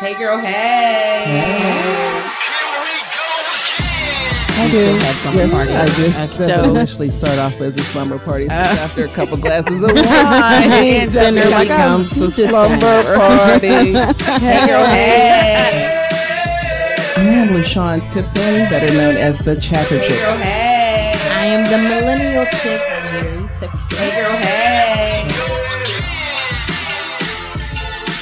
Hey, girl. Hey. I You do. still have some yes, party. I do. Okay. Doesn't So- initially start off as a slumber party. So Uh. after a couple glasses of wine, And then it they're like, I'm becomes a slumber party. Hey, girl. Hey. I am LaShawn Tipton, better known as the Chatter Chick. Hey, Chick. girl. Hey. I am the millennial chick, Jerry Tiffany. Hey, girl. Hey.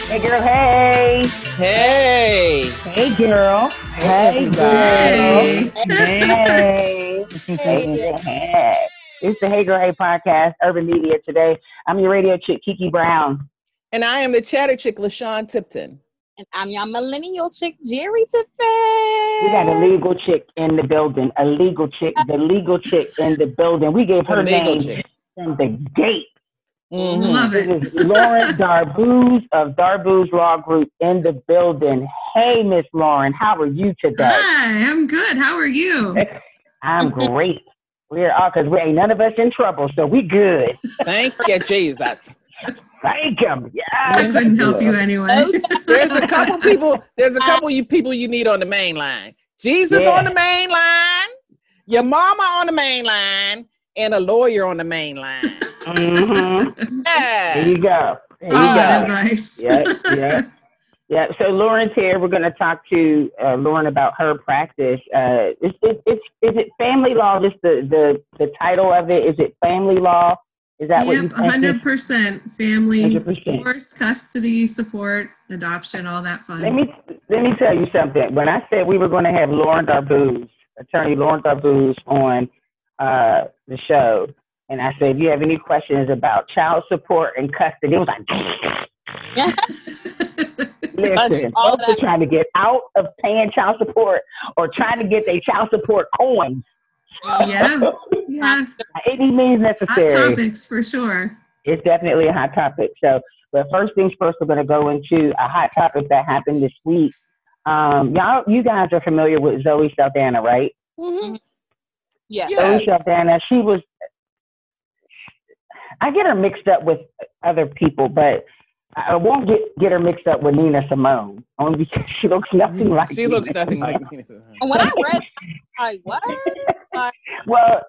Hey, girl. Hey. Hey. Hey, girl. Hey, girl. Hey. Hey. Hey. Hey. It's the Hey Girl Hey podcast, Urban Media. Today, I'm your radio chick, Kiki Brown. And I am the chatter chick, LaShawn Tipton. And I'm your millennial chick, Jerry Tiffany. We got a legal chick in the building. A legal chick, the legal chick in the building. We gave her The legal name chick. from the gate. Mhm. Love It it. is Lauren Darbouz of Darbouz Law Group in the building. Hey, Miss Lauren, how are you today? Hi, I'm good. How are you? I'm great. We're all because we ain't none of us in trouble, so we good. Thank you, Jesus. Thank him. Yeah. I couldn't help you anyway. There's a couple people. There's a couple you people you need on the main line. Jesus Yeah. on the main line, your mama on the main line, and a lawyer on the main line. Mm-hmm. There Yeah. you go. There you Oh, go. advice. yeah, yeah, yeah. So Lauren's here. We're going to talk to uh, Lauren about her practice. Uh, is, is, is, is it family law? Just the, the the title of it? Is it family law? Is that what you Yep, 100% family, 100%. divorce, custody, support, adoption, all that fun. Let fun. me let me tell you something. When I said we were going to have Lauren Darbouz, attorney Lauren Darbouz, on uh, the show, and I said, if you have any questions about child support and custody, it was like, listen, folks are trying to get out of paying child support or trying to get their child support coins yeah, yeah. by any means necessary. Hot necessary. topics for sure. It's definitely a hot topic. So, but first things first, we're going to go into a hot topic that happened this week. Um, y'all, you guys are familiar with Zoe Saldana, right? Mhm. Yeah. Yes. Zoe Saldana, she was. I get her mixed up with other people, but I won't get get her mixed up with Nina Simone only because she looks nothing like. She looks Nina nothing Simone. like me. And when I read, I was like, what? Well,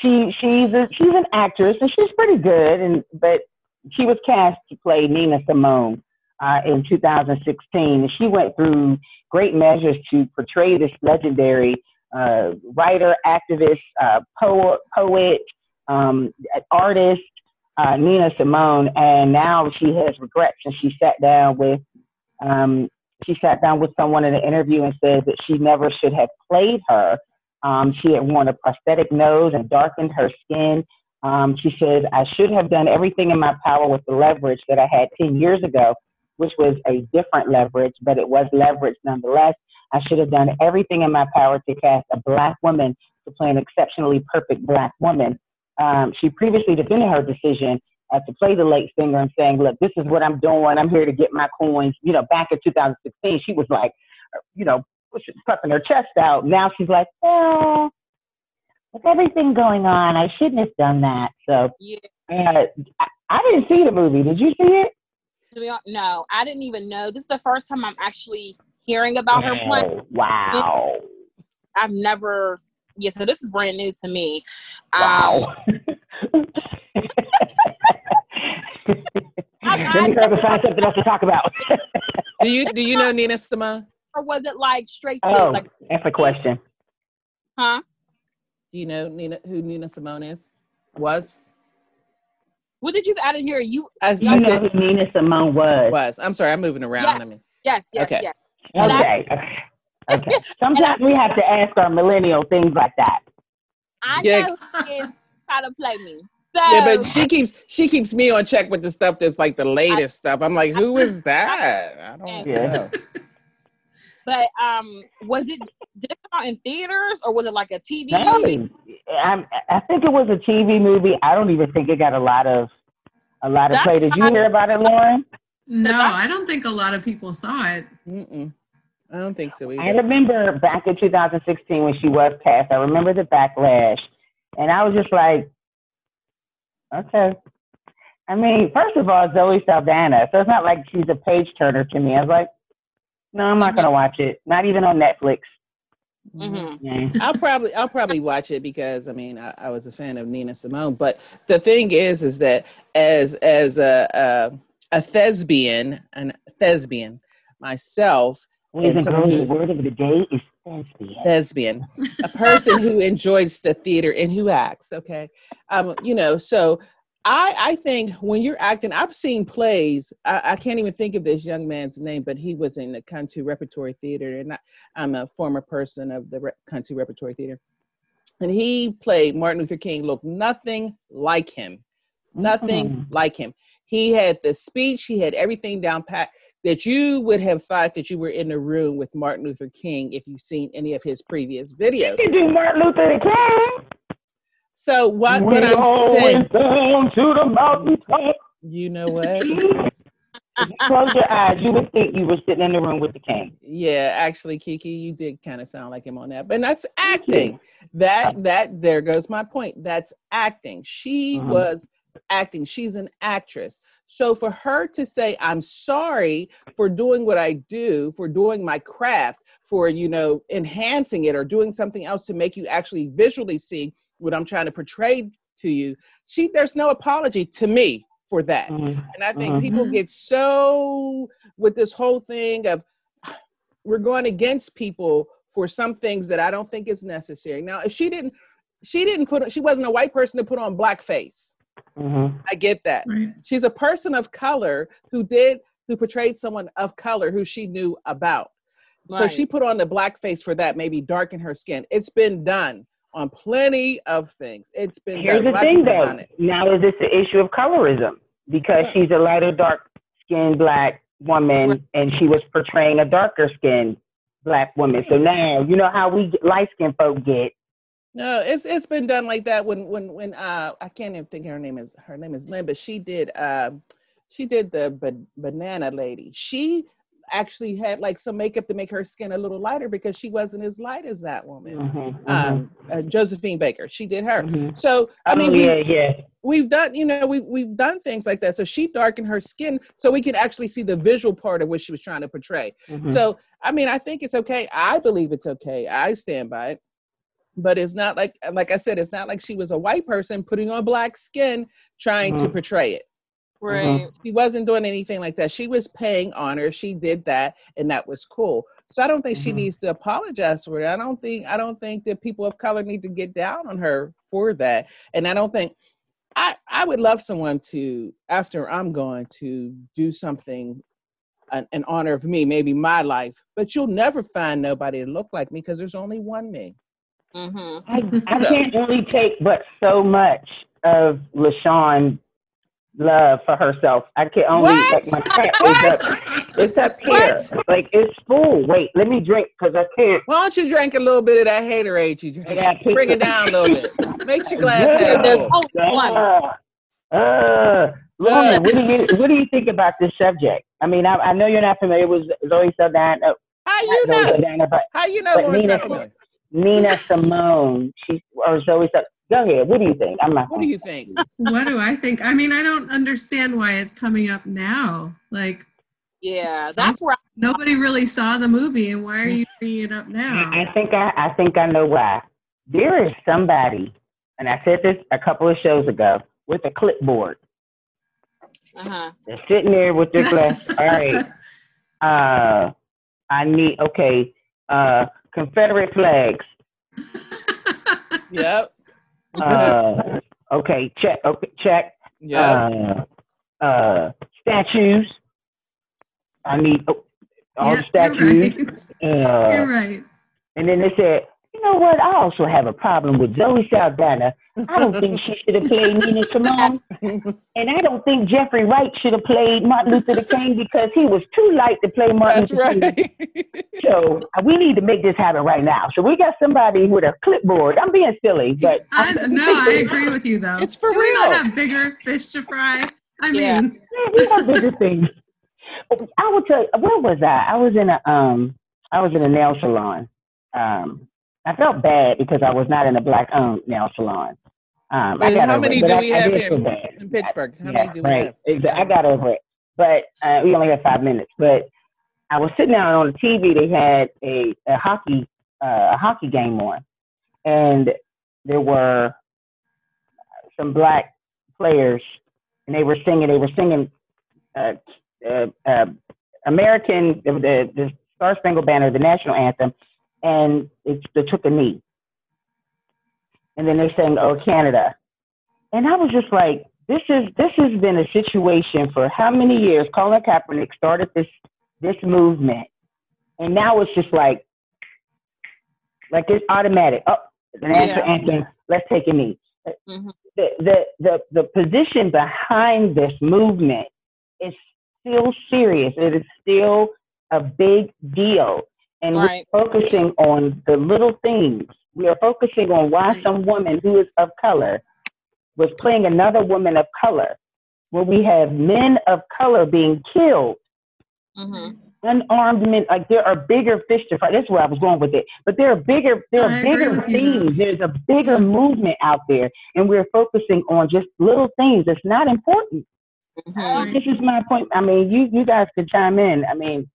she she's a, she's an actress and she's pretty good, and but she was cast to play Nina Simone uh, in 2016, and she went through great measures to portray this legendary uh, writer, activist, uh, poet, poet, um, artist, uh, Nina Simone, and now she has regrets, and she sat down with. Um, she sat down with someone in an interview and said that she never should have played her um, she had worn a prosthetic nose and darkened her skin. Um, she said, I should have done everything in my power with the leverage that I had 10 years ago, which was a different leverage, but it was leverage nonetheless. I should have done everything in my power to cast a black woman to play an exceptionally perfect black woman. Um, she previously defended her decision uh, to play the late singer and saying, Look, this is what I'm doing. I'm here to get my coins. You know, back in 2016, she was like, you know, puffing her chest out. Now she's like, well, with everything going on, I shouldn't have done that. So Yeah. uh, I, I didn't see the movie. Did you see it? To be hon- No, I didn't even know. This is the first time I'm actually hearing about her plan. Oh, wow. I've never. Yeah, so this is brand new to me. Um, Wow. Let me try to find something else to talk about. Do you do you know Nina Simone? or was it like straight to oh, like, that's a question. huh? Do you know Nina who Nina Simone is? Was? What did you say? I didn't hear you. I, You I know said who Nina Simone was. was. I'm sorry, I'm moving around. Yes. I mean, Yes, yes, Okay. yes. And I- Okay. Okay. Sometimes we have to ask our millennial things like that. I Yeah. know who is how to play me. So yeah, but she keeps she keeps me on check with the stuff that's like the latest stuff. I'm like, who is that? I don't Yeah. know. but um was it did it come out in theaters or was it like a TV No, movie? I'm, I think it was a TV movie. I don't even think it got a lot of a lot of That's play. Did you hear about it, Lauren? No, I don't think a lot of people saw it. Mm-mm. I don't think so I remember back in 2016 when she was cast. I remember the backlash, and I was just like, okay. I mean, first of all, Zoe Saldana, so it's not like she's a page turner to me. I was like, No, I'm not gonna watch it. Not even on Netflix. Mhm. Yeah. I'll probably I'll probably watch it because I mean I, I was a fan of Nina Simone. But the thing is, is that as as a a, a thespian and thespian myself, Ladies And someone who- the word of the day is thespian. thespian, a person who enjoys the theater and who acts. Okay, um, you know, so I I think when you're acting, I've seen plays. I, I can't even think of this young man's name, but he was in the Kuntu Repertory Theater, and I, I'm a former person of the Re- Kuntu Repertory Theater, and he played Martin Luther King. Looked nothing like him, nothing Mhm. like him. He had the speech. He had everything down pat that you would have thought that you were in the room with Martin Luther King if you've seen any of his previous videos. You do Martin Luther King. So what we what I'm saying, down to the mountaintop. you know what? You close your eyes, you would think you were sitting in the room with the king. Yeah, actually, Kiki, you did kind of sound like him on that, but that's acting. That that there goes my point. That's acting. She Mhm. was acting. She's an actress. So for her to say, "I'm sorry for doing what I do, for doing my craft, for you know enhancing it or doing something else to make you actually visually see what I'm trying to portray to you," she there's no apology to me for that. Mhm. And I think Mhm. people get so with this whole thing of we're going against people for some things that I don't think is necessary. Now, if she didn't, she didn't put, she wasn't a white person to put on blackface. Mhm. I get that. Right. She's a person of color who did, who portrayed someone of color who she knew about. So she put on the blackface for that, maybe darken her skin. It's been done on plenty of things. It's been Here's done. the thing, though. Now, is this the issue of colorism? Because she's a lighter, dark-skinned black woman, and she was portraying a darker-skinned black woman. So now, you know how we light-skinned folk get. No, it's it's been done like that when when when uh I can't even think her name is her name is Lynn, but she did um she did the ba- banana lady. She actually had like some makeup to make her skin a little lighter because she wasn't as light as that woman. Mhm, Um, uh, Josephine Baker, she did her. mhm. So I Oh, mean, we, yeah, yeah. we've done you know we we've done things like that. So she darkened her skin so we can actually see the visual part of what she was trying to portray. Mhm. So I mean, I think it's okay. I believe it's okay. I stand by it. But it's not like like I said, it's not like she was a white person putting on black skin trying to Mhm. portray it. Right. She wasn't doing anything like that. She was paying honor. She did that, and that was cool. So I don't think she Mhm. needs to apologize for it. I don't think I don't think that people of color need to get down on her for that. And I don't think I I would love someone to after I'm going to do something an, in honor of me, maybe my life. But you'll never find nobody to look like me because there's only one me. Mm-hmm. I, I can't only take but so much of LaShawn love for herself. I can only What? like my cup is What? up. It's up here. What? Like it's full. Wait, let me drink because I can't. Why don't you drink a little bit of that haterade you drink? gotta Bring it down a little bit. Make your glass Yeah. half full. only. Uh, uh, Lauren, what do you what do you think about this subject? I mean, I, I know you're not familiar with Zoe Saldana, How you know? Saldana, but How you know But Nina- not familiar? Nina Simone. She or Zoe. Sal- Go ahead. What do you think? I'm not. What do you think? what do I think? I mean, I don't understand why it's coming up now. Like Yeah, that's where nobody really saw the movie, and why are you bringing it up now? I I think I, I think I know why. There is somebody, and I said this a couple of shows ago, with a clipboard. uh-huh. They're sitting there with their glass. All right. Uh, I need okay. Uh, Confederate flags. Yep. Uh, okay. Check. Okay. Check. Yeah. Uh, uh, statues. I need oh, all the Yeah, you're statues. right. Uh, You're right. And then they said, you know what? I also have a problem with Zoe Saldana. I don't think she should have played Nina Simone. And I don't think Jeffrey Wright should have played Martin Luther King because he was too light to play Martin That's Luther King. right. So uh, we need to make this happen right now. So we got somebody with a clipboard. I'm being silly, but I, no, I agree with you though. It's for Do we not have bigger fish to fry? I mean, Yeah, we got bigger things. I will tell you, where was I? I was in a um, I was in a nail salon. Um, I felt bad because I was not in a black owned nail salon. Um, I Wait, how many it, do we we have I here in Pittsburgh? How yeah, many do we right. have? I got over it, but uh, we only have five minutes. But I was sitting down on the TV. They had a, a hockey uh, a hockey game on, and there were some black players, and they were singing. They were singing uh, uh, uh, American the, the the Star Spangled Banner, the national anthem, and it, they took a knee, and then they sang "Oh Canada," and I was just like, this is this has been a situation for how many years? Colin Kaepernick started this this movement, and now it's just like like it's automatic. Oh, the national Yeah. anthem. Let's take a knee. Mhm. The, the the the position behind this movement is still serious. It is still a big deal, and Right. we're focusing on the little things. We are focusing on why some woman who is of color was playing another woman of color, where we have men of color being killed Mhm. unarmed men like there are bigger fish to fry. That's where I was going with it. But there are bigger there are agree bigger with you there. things. There's a bigger movement out there, and we're focusing on just little things. that's not important. Mhm. This is my point. I mean, you you guys could chime in. I mean,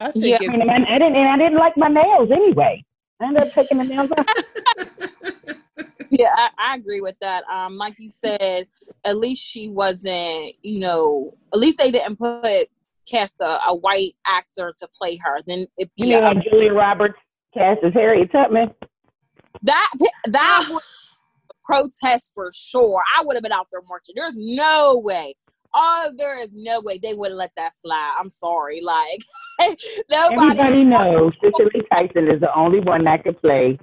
I think Yeah. I, mean, I, I didn't and I didn't like my nails anyway. I ended up taking the nails off. Yeah, I, I agree with that. Um, like you said, at least she wasn't, you know, at least they didn't put cast a, a white actor to play her. Then if You yeah, know, when Julia Roberts cast as Harriet Tubman. that that was a protest for sure. I would have been out there marching. There's no way. Oh, there is no way they would have let that slide. I'm sorry. Like nobody Everybody knows Cicely Tyson is the only one that could play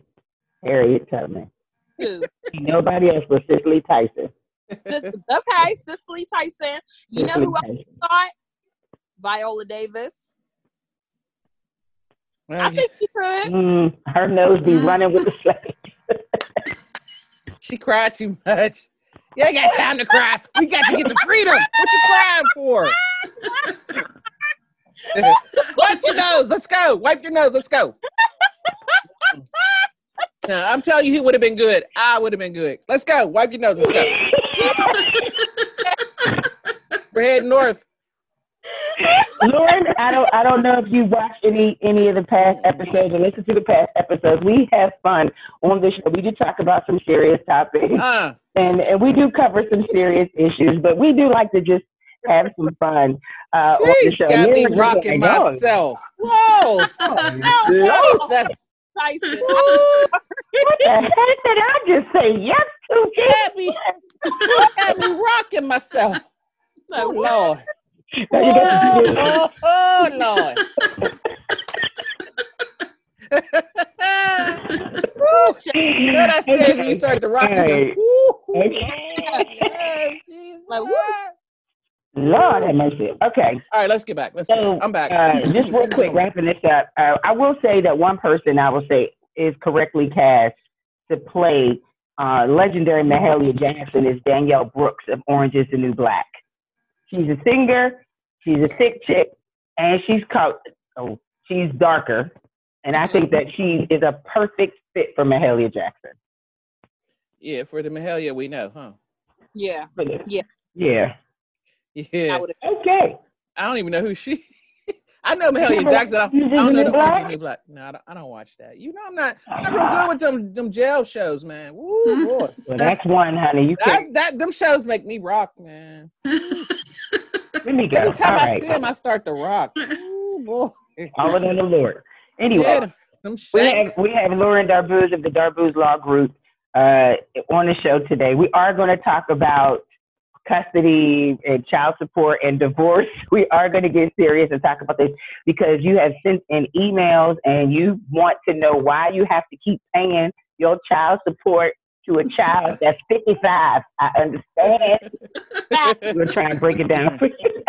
Harriet Tubman. knew. Nobody else but Cicely Tyson. Sis- okay, Cicely Tyson. You know Cicely who I Tyson. thought? Viola Davis. I Well, think she could. Mm, her nose be Mm. running with the slave. she cried too much. You ain't got time to cry. We got to get the freedom. What you crying for? Wipe your nose. Let's go. Wipe your nose. Let's go. No, I'm telling you, he would have been good. I would have been good. Let's go. Wipe your nose. Let's go. We're heading north. Lauren, I don't I don't know if you watched any any of the past episodes or listened to the past episodes. We have fun on this show. We do talk about some serious topics Uh, and, and we do cover some serious issues, but we do like to just have some fun uh, on the she's show. got me rocking I know. myself. Whoa. Oh, Jesus. Tyson. Ooh, What the heck did I just say yes to? Jay? got me, got me rocking myself. Oh, Lord. Now you got to do this. Oh, oh, Lord. Woo. You know what I said when you started to rock Hey. It? Woo, Okay. Lord, yes, Jesus. Like, woo. Lord have mercy. Okay. All right, let's get back. Let's So, I'm back. Uh, just real quick, wrapping this up. Uh, I will say that one person I will say is correctly cast to play uh, legendary Mahalia Jackson is Danielle Brooks of Orange is the New Black. She's a singer. She's a thick chick, and she's called. Oh, she's darker, and I think that she is a perfect fit for Mahalia Jackson. Yeah, for the Mahalia, we know, huh? Yeah, For the- Yeah. Yeah. I Yeah. Okay. I don't even know who she. I know Mahalia never Jackson. I, watched Orange is I don't know New the Orange Black? the New Black. No, I don't, I don't watch that. You know, I'm not. I'm not real good ah. with them them jail shows, man. Woo, boy. Well, that's one, honey. You That, can that them shows make me rock, man. let me go. Every time All I right. see him, I start to rock. Ooh, boy. All in the Lord. Anyway. Yeah, We have, we have Lauren Darbouz of the Darbouz Law Group uh, on the show today. We are going to talk about custody and child support and divorce. We are going to get serious and talk about this because you have sent in emails and you want to know why you have to keep paying your child support to a child that's 55. I understand. We're going to break it down for you.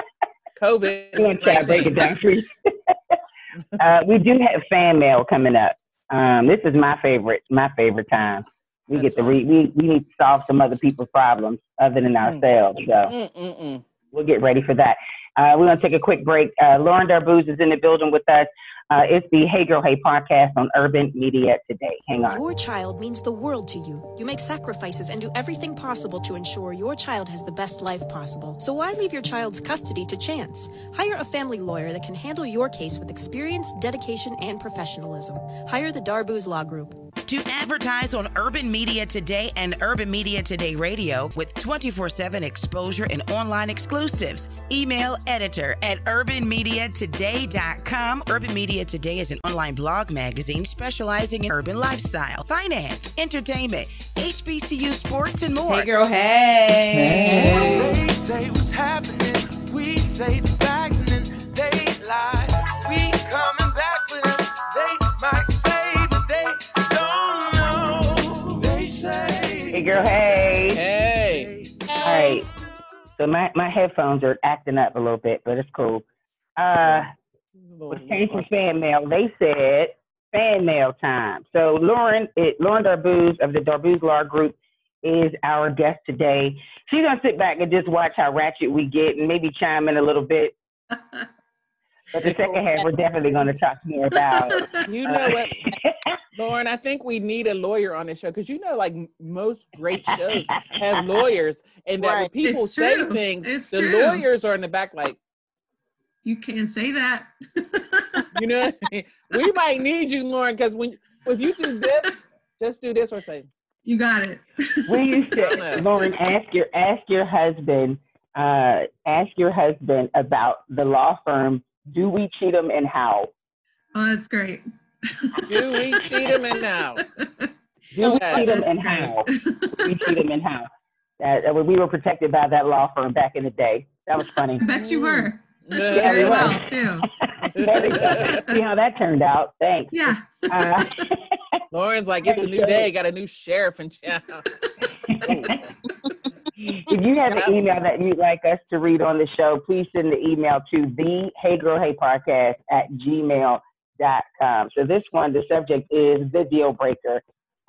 COVID. I'm going to try to break it down for you. uh, we do have fan mail coming up. Um, this is my favorite, my favorite time. We That's get to read. We, we need to solve some other people's problems other than Mm. ourselves. So Mm-mm-mm. we'll get ready for that. Uh, we're going to take a quick break. Uh, Lauren Darbouz is in the building with us. Uh, it's the Hey Girl Hey podcast on Urban Media Today. Hang on. Your child means the world to you. You make sacrifices and do everything possible to ensure your child has the best life possible. So why leave your child's custody to chance? Hire a family lawyer that can handle your case with experience, dedication, and professionalism. Hire the Darbouz Law Group. To advertise on Urban Media Today and Urban Media Today Radio with 24 7 exposure and online exclusives, email editor at urbanmediatoday.com. Urban Media Today is an online blog magazine specializing in urban lifestyle, finance, entertainment, HBCU sports, and more. Hey, girl, hey. They say what's happening. We say the facts and then they lie. We coming back for them. They might say, but they don't know. They say. Hey, girl, hey. Hey. All right. So my, my headphones are acting up a little bit, but it's cool. Uh, was changed to fan mail. They said fan mail time. So Lauren, it, Lauren Darbouz of the Darbouz Law Group is our guest today. She's gonna sit back and just watch how ratchet we get and maybe chime in a little bit. But the second half, we're definitely gonna talk more about. You know what, Lauren? I think we need a lawyer on this show because you know, like most great shows have lawyers, and that when people It's say true. things, It's the true. lawyers are in the back, like, You can't say that. you know, I mean? we might need you, Lauren, because when if you do this, just do this or say, you got it. we used to. Lauren ask your ask your husband uh, ask your husband about the law firm. Do we cheat them and how? Oh, that's great. do we cheat him and now? Do we cheat them that's and how? We cheat them and how? That, that we were protected by that law firm back in the day. That was funny. I bet you were. Yeah, Very we well, too. There we. See how that turned out. Thanks. Yeah. Uh, Lauren's like, it's a new day, got a new sheriff in town. if you have an email that you'd like us to read on the show, please send the email to the Hey Girl Hey Podcast at gmail.com. So this one, the subject is the deal breaker.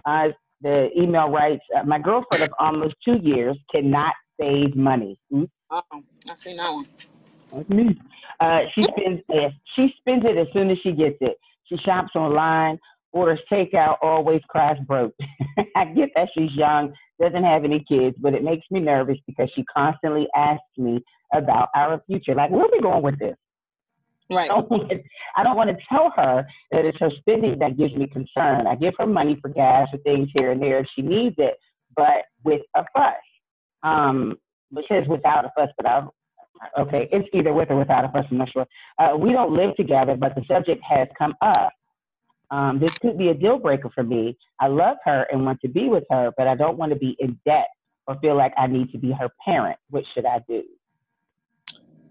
Uh, the email writes, uh, my girlfriend of almost two years cannot save money. Oops, Oh, I seen that one. That's me. Uh, she spends it. She spends it as soon as she gets it. She shops online, orders takeout, always cries broke. I get that she's young, doesn't have any kids, but it makes me nervous because she constantly asks me about our future. Like, where are we going with this? Right. I don't want to, I don't want to tell her that it's her spending that gives me concern. I give her money for gas or things here and there if she needs it, but with a fuss. Um, it says without a fuss, but I okay, it's either with or without a fuss. I'm not sure. Uh, we don't live together, but the subject has come up. Um, this could be a deal breaker for me. I love her and want to be with her, but I don't want to be in debt or feel like I need to be her parent. What should I do?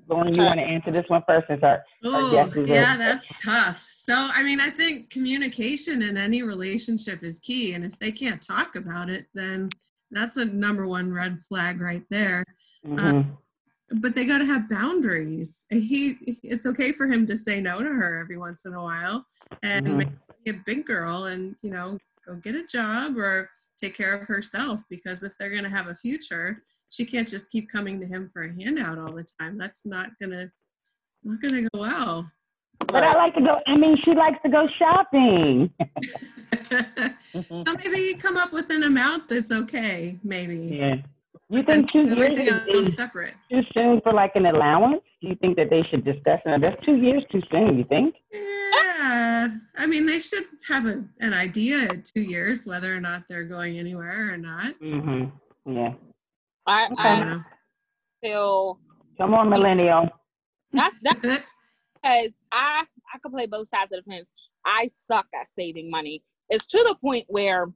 Lauren, you want to answer this one first? Since our, Oh, guest is yeah, that's tough. So, I mean, I think communication in any relationship is key. And if they can't talk about it, then that's a number one red flag right there. Mhm. But they got to have boundaries. He, it's okay for him to say no to her every once in a while and Mhm. maybe be a big girl and, you know, go get a job or take care of herself because if they're going to have a future, she can't just keep coming to him for a handout all the time. That's not going to, not going to go well. But I like to go. I mean, she likes to go shopping. So maybe come up with an amount that's okay, maybe. Yeah. You And think two years everything is, is separate. too soon for like an allowance? Do you think that they should discuss it? That's two years too soon. You think? Yeah, I mean, they should have a, an idea at two years whether or not they're going anywhere or not. Mm-hmm. Yeah. I, I I don't know. feel Come on, millennial. that's that's because I I can play both sides of the fence. I suck at saving money. It's to the point where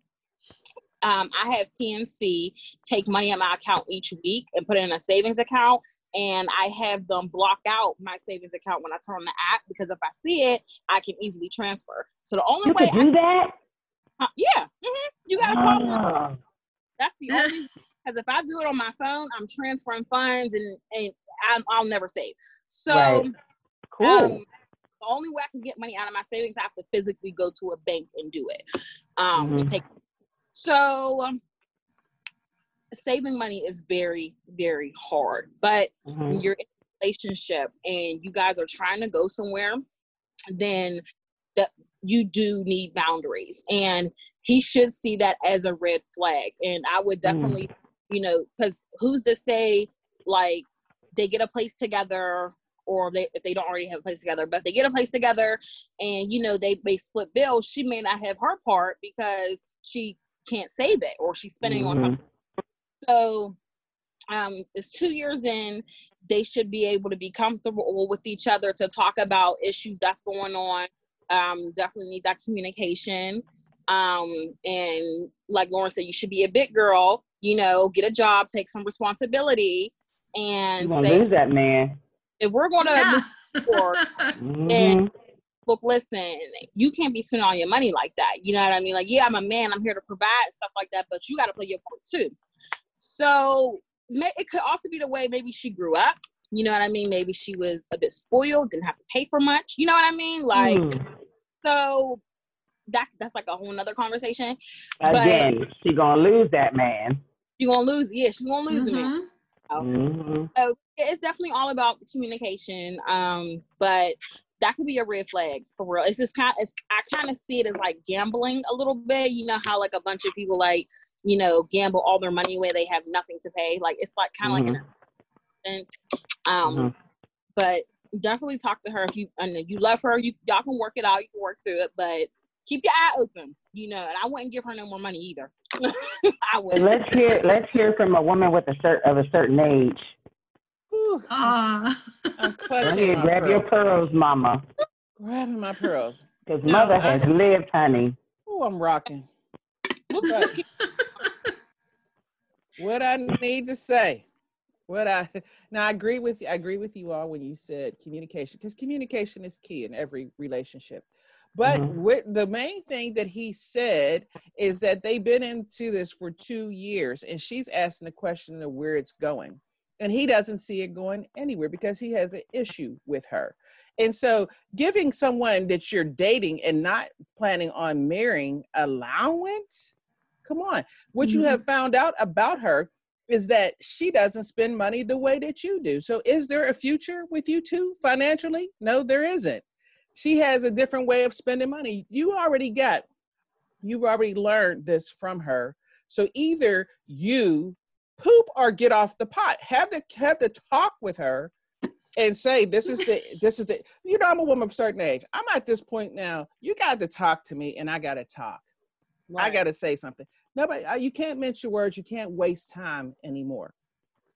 um, I have PNC take money out my account each week and put it in a savings account, and I have them block out my savings account when I turn on the app because if I see it, I can easily transfer. So the only You way, could do that. Uh, yeah, mhm, you got a problem. Oh, That's the only because if I do it on my phone, I'm transferring funds and and I'm, I'll never save. So. Right. cool. Um, the only way I can get money out of my savings, I have to physically go to a bank and do it. Um, and Mhm. take. So, um, saving money is very, very hard. But when Mhm. you're in a relationship and you guys are trying to go somewhere, then that you do need boundaries and he should see that as a red flag and i would definitely you know because who's to say like they get a place together or they, if they don't already have a place together but they get a place together and you know they may split bills she may not have her part because she can't save it or she's spending on Mhm. something so um it's two years in they should be able to be comfortable with each other to talk about issues that's going on um definitely need that communication um and like lauren said you should be a big girl you know get a job take some responsibility and gonna say lose that man. if we're gonna Yeah. move forward Mhm. Look listen you can't be spending all your money like that. You know what i mean? Like yeah i'm a man i'm here to provide and stuff like that but you got to play your part too. So ma- it could also be the way maybe she grew up. You know what i mean? Maybe she was a bit spoiled didn't have to pay for much. You know what i mean? Like Mm. so that that's like a whole nother conversation. But- Again, she gonna lose that man. she's gonna lose yeah she's gonna lose the man. Mhm. Mhm. so it's definitely all about communication um but that could be a red flag for real. It's just kind of i kind of see it as like gambling a little bit. You know how like a bunch of people like you know gamble all their money away they have nothing to pay? Like it's like kind of like an assistant um Mhm. but definitely talk to her if you and you love her. You y'all can work it out. You can work through it but keep your eye open you know and i wouldn't give her no more money either. I would let's hear let's hear from a woman with a cert of a certain age. Whew, Ah. I'm clutching ahead, my grab your pearls. pearls, mama. Grabbing my pearls. Because No, mother I- has lived, honey. Oh, I'm rocking. What I need to say, what I now I agree with you. I agree with you all when you said communication because communication is key in every relationship. But Mhm. what the main thing that he said is that they've been into this for two years, and she's asking the question of where it's going, and he doesn't see it going anywhere because he has an issue with her. And so, giving someone that you're dating and not planning on marrying allowance, come on. What you Mhm. have found out about her is that she doesn't spend money the way that you do. So, is there a future with you two financially? No, there isn't. She has a different way of spending money. You already got, you've already learned this from her. So, either you poop or get off the pot. Have the have the talk with her and say this is the this is the you know I'm a woman of a certain age. I'm at this point now. You got to talk to me, and I got to talk. I got to say something. Nobody, uh, you can't mince your words. You can't waste time anymore.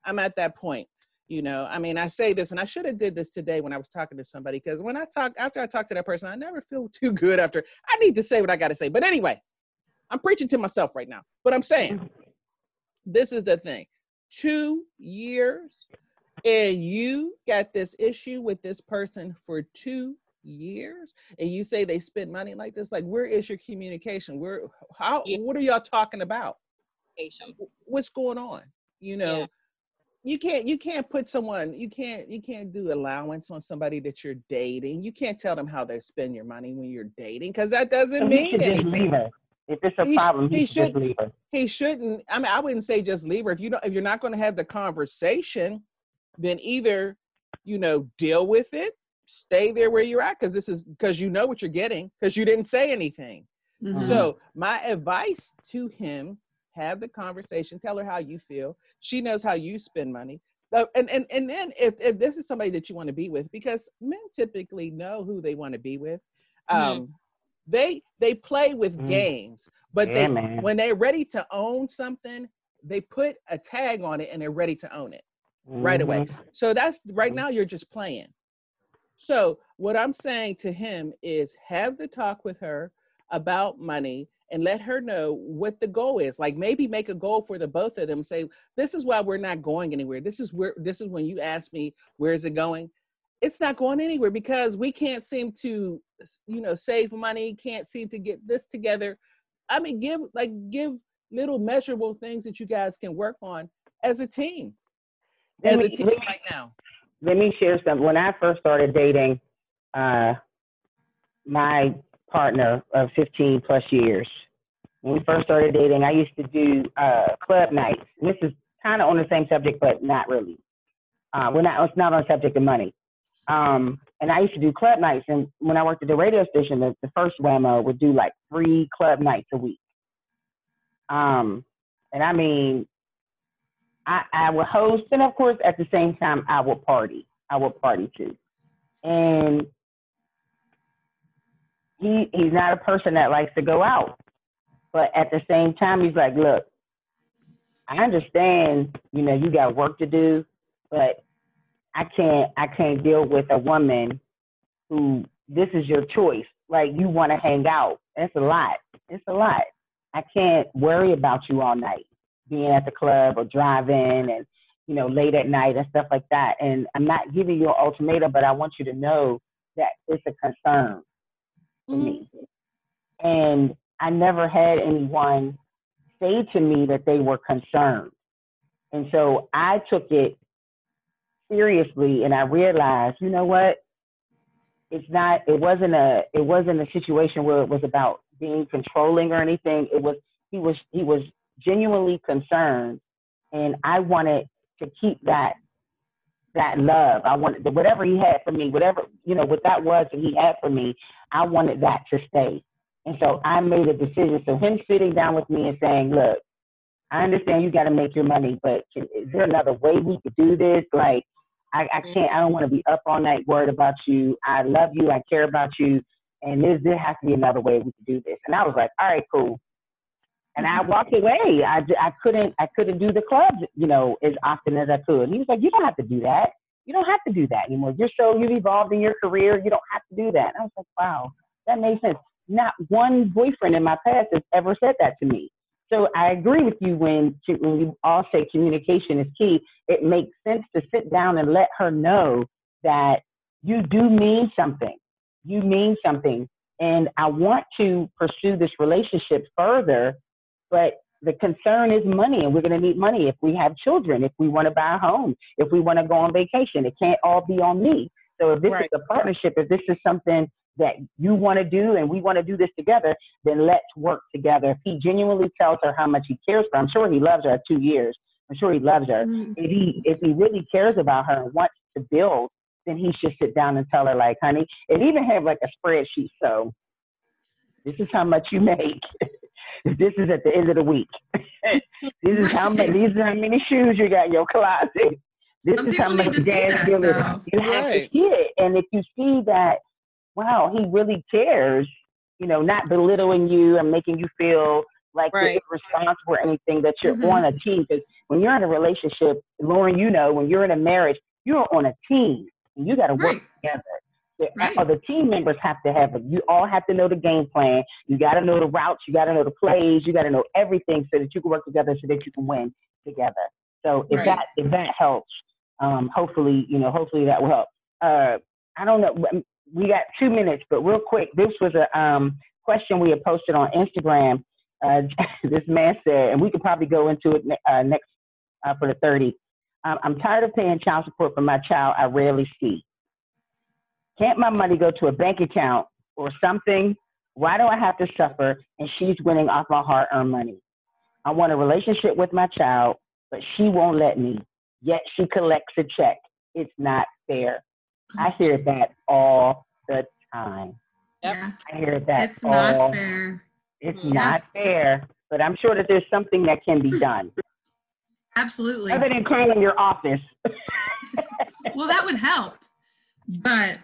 I'm at that point. You know, I mean, I say this, and I should have did this today when I was talking to somebody because when I talk after I talk to that person, I never feel too good after. I need to say what I got to say. But anyway, I'm preaching to myself right now. But I'm saying this is the thing: two years, and you got this issue with this person for two years and you say they spend money like this? Like where is your communication? Where how Yeah. what are y'all talking about? What's going on? You know Yeah. you can't you can't put someone you can't you can't do allowance on somebody that you're dating. You can't tell them how they spend your money when you're dating because that doesn't So he mean should just anything. leave her. If it's a He sh- problem, he, he should just should- leave her. he shouldn't i mean i wouldn't say just leave her if you don't if you're not going to have the conversation then either you know deal with it stay there where you're at because this is because you know what you're getting because you didn't say anything Mhm. so my advice to him have the conversation tell her how you feel she knows how you spend money Uh, and and and then if, if this is somebody that you want to be with because men typically know who they want to be with um Mhm. They they play with Mm. games but Yeah, they man. when they're ready to own something they put a tag on it and they're ready to own it right away. Mhm. So that's right Mhm. now you're just playing. So what I'm saying to him is have the talk with her about money and let her know what the goal is. Like maybe make a goal for the both of them. Say, this is why we're not going anywhere. This is where this is when you ask me where is it going? It's not going anywhere because we can't seem to you know save money, can't seem to get this together. I mean, give like give little measurable things that you guys can work on as a team. As me- a team me- right now. let me share some. When I first started dating, uh, my partner of 15 plus years, when we first started dating, I used to do uh, club nights. This is kind of on the same subject, but not really. Uh, we're not. It's not on the subject of money. Um, and I used to do club nights. And when I worked at the radio station, the, the first WAMO would do like three club nights a week. Um, and I mean, I, I would host, and of course, at the same time, I would party. I would party too. And he he's not a person that likes to go out, but at the same time, he's like, look, I understand, you know, you got work to do, but I can't I can't deal with a woman who this is your choice. Like you want to hang out. It's a lot. It's a lot. I can't worry about you all night, being at the club or driving and you know late at night and stuff like that. And I'm not giving you an ultimatum, but I want you to know that it's a concern for me. Mm-hmm. And I never had anyone say to me that they were concerned. And so I took it seriously and I realized, you know what? It's not it wasn't a it wasn't a situation where it was about being controlling or anything. It was he was he was genuinely concerned and I wanted to keep that that love. I wanted whatever he had for me, whatever you know, what that was that he had for me, I wanted that to stay. And so I made a decision. So him sitting down with me and saying, "Look, I understand you got to make your money, but is there another way we could do this? Like, I, I mm-hmm. can't. I don't want to be up all night worried about you. I love you. I care about you, and there there has to be another way we could do this." And I was like, "All right, cool." And I mm-hmm. walked away. I, I couldn't I couldn't do the clubs, you know, as often as I could. And he was like, "You don't have to do that. You don't have to do that anymore. You're so you've evolved in your career. You don't have to do that." And I was like, "Wow, that makes sense." Not one boyfriend in my past has ever said that to me. So I agree with you when when you all say communication is key. It makes sense to sit down and let her know that you do mean something. You mean something, and I want to pursue this relationship further. But the concern is money, and we're going to need money if we have children, if we want to buy a home, if we want to go on vacation. It can't all be on me. So if this Right. is a partnership, if this is something that you want to do and we want to do this together, then let's work together. If he genuinely tells her how much he cares for, her, I'm sure he loves her at two years. I'm sure he loves her. Mm. If he if he really cares about her and wants to build, then he should sit down and tell her like, honey, and even have like a spreadsheet. So this is how much you make. this is at the end of the week. this is how many these are how many shoes you got in your closet. This Some is how people much need to see gas bill it is. though. You have Right. to see it. And if you see that, wow, he really cares, you know, not belittling you and making you feel like Right. you're irresponsible or anything, that you're Mhm. on a team. Because when you're in a relationship, Lauren, you know, when you're in a marriage, you're on a team. And you got to work Right. together. The, Right. or the team members have to have it. You all have to know the game plan. You got to know the routes. You got to know the plays. You got to know everything so that you can work together so that you can win together. So if Right. that if that helps, um, hopefully you know hopefully that will help. Uh, I don't know. We got two minutes, but real quick, this was a um, question we had posted on Instagram. Uh, this man said, and we could probably go into it uh, next uh, for the 30. Um, I'm tired of paying child support for my child I rarely see. Can't my money go to a bank account or something? Why do I have to suffer and she's winning off my hard earned money? I want a relationship with my child, but she won't let me. Yet she collects a check. It's not fair. I hear that all the time. Yep. Yeah. I hear that It's all. not fair. It's Yeah. not fair, but I'm sure that there's something that can be done Absolutely. other than calling your office. Well, that would help. But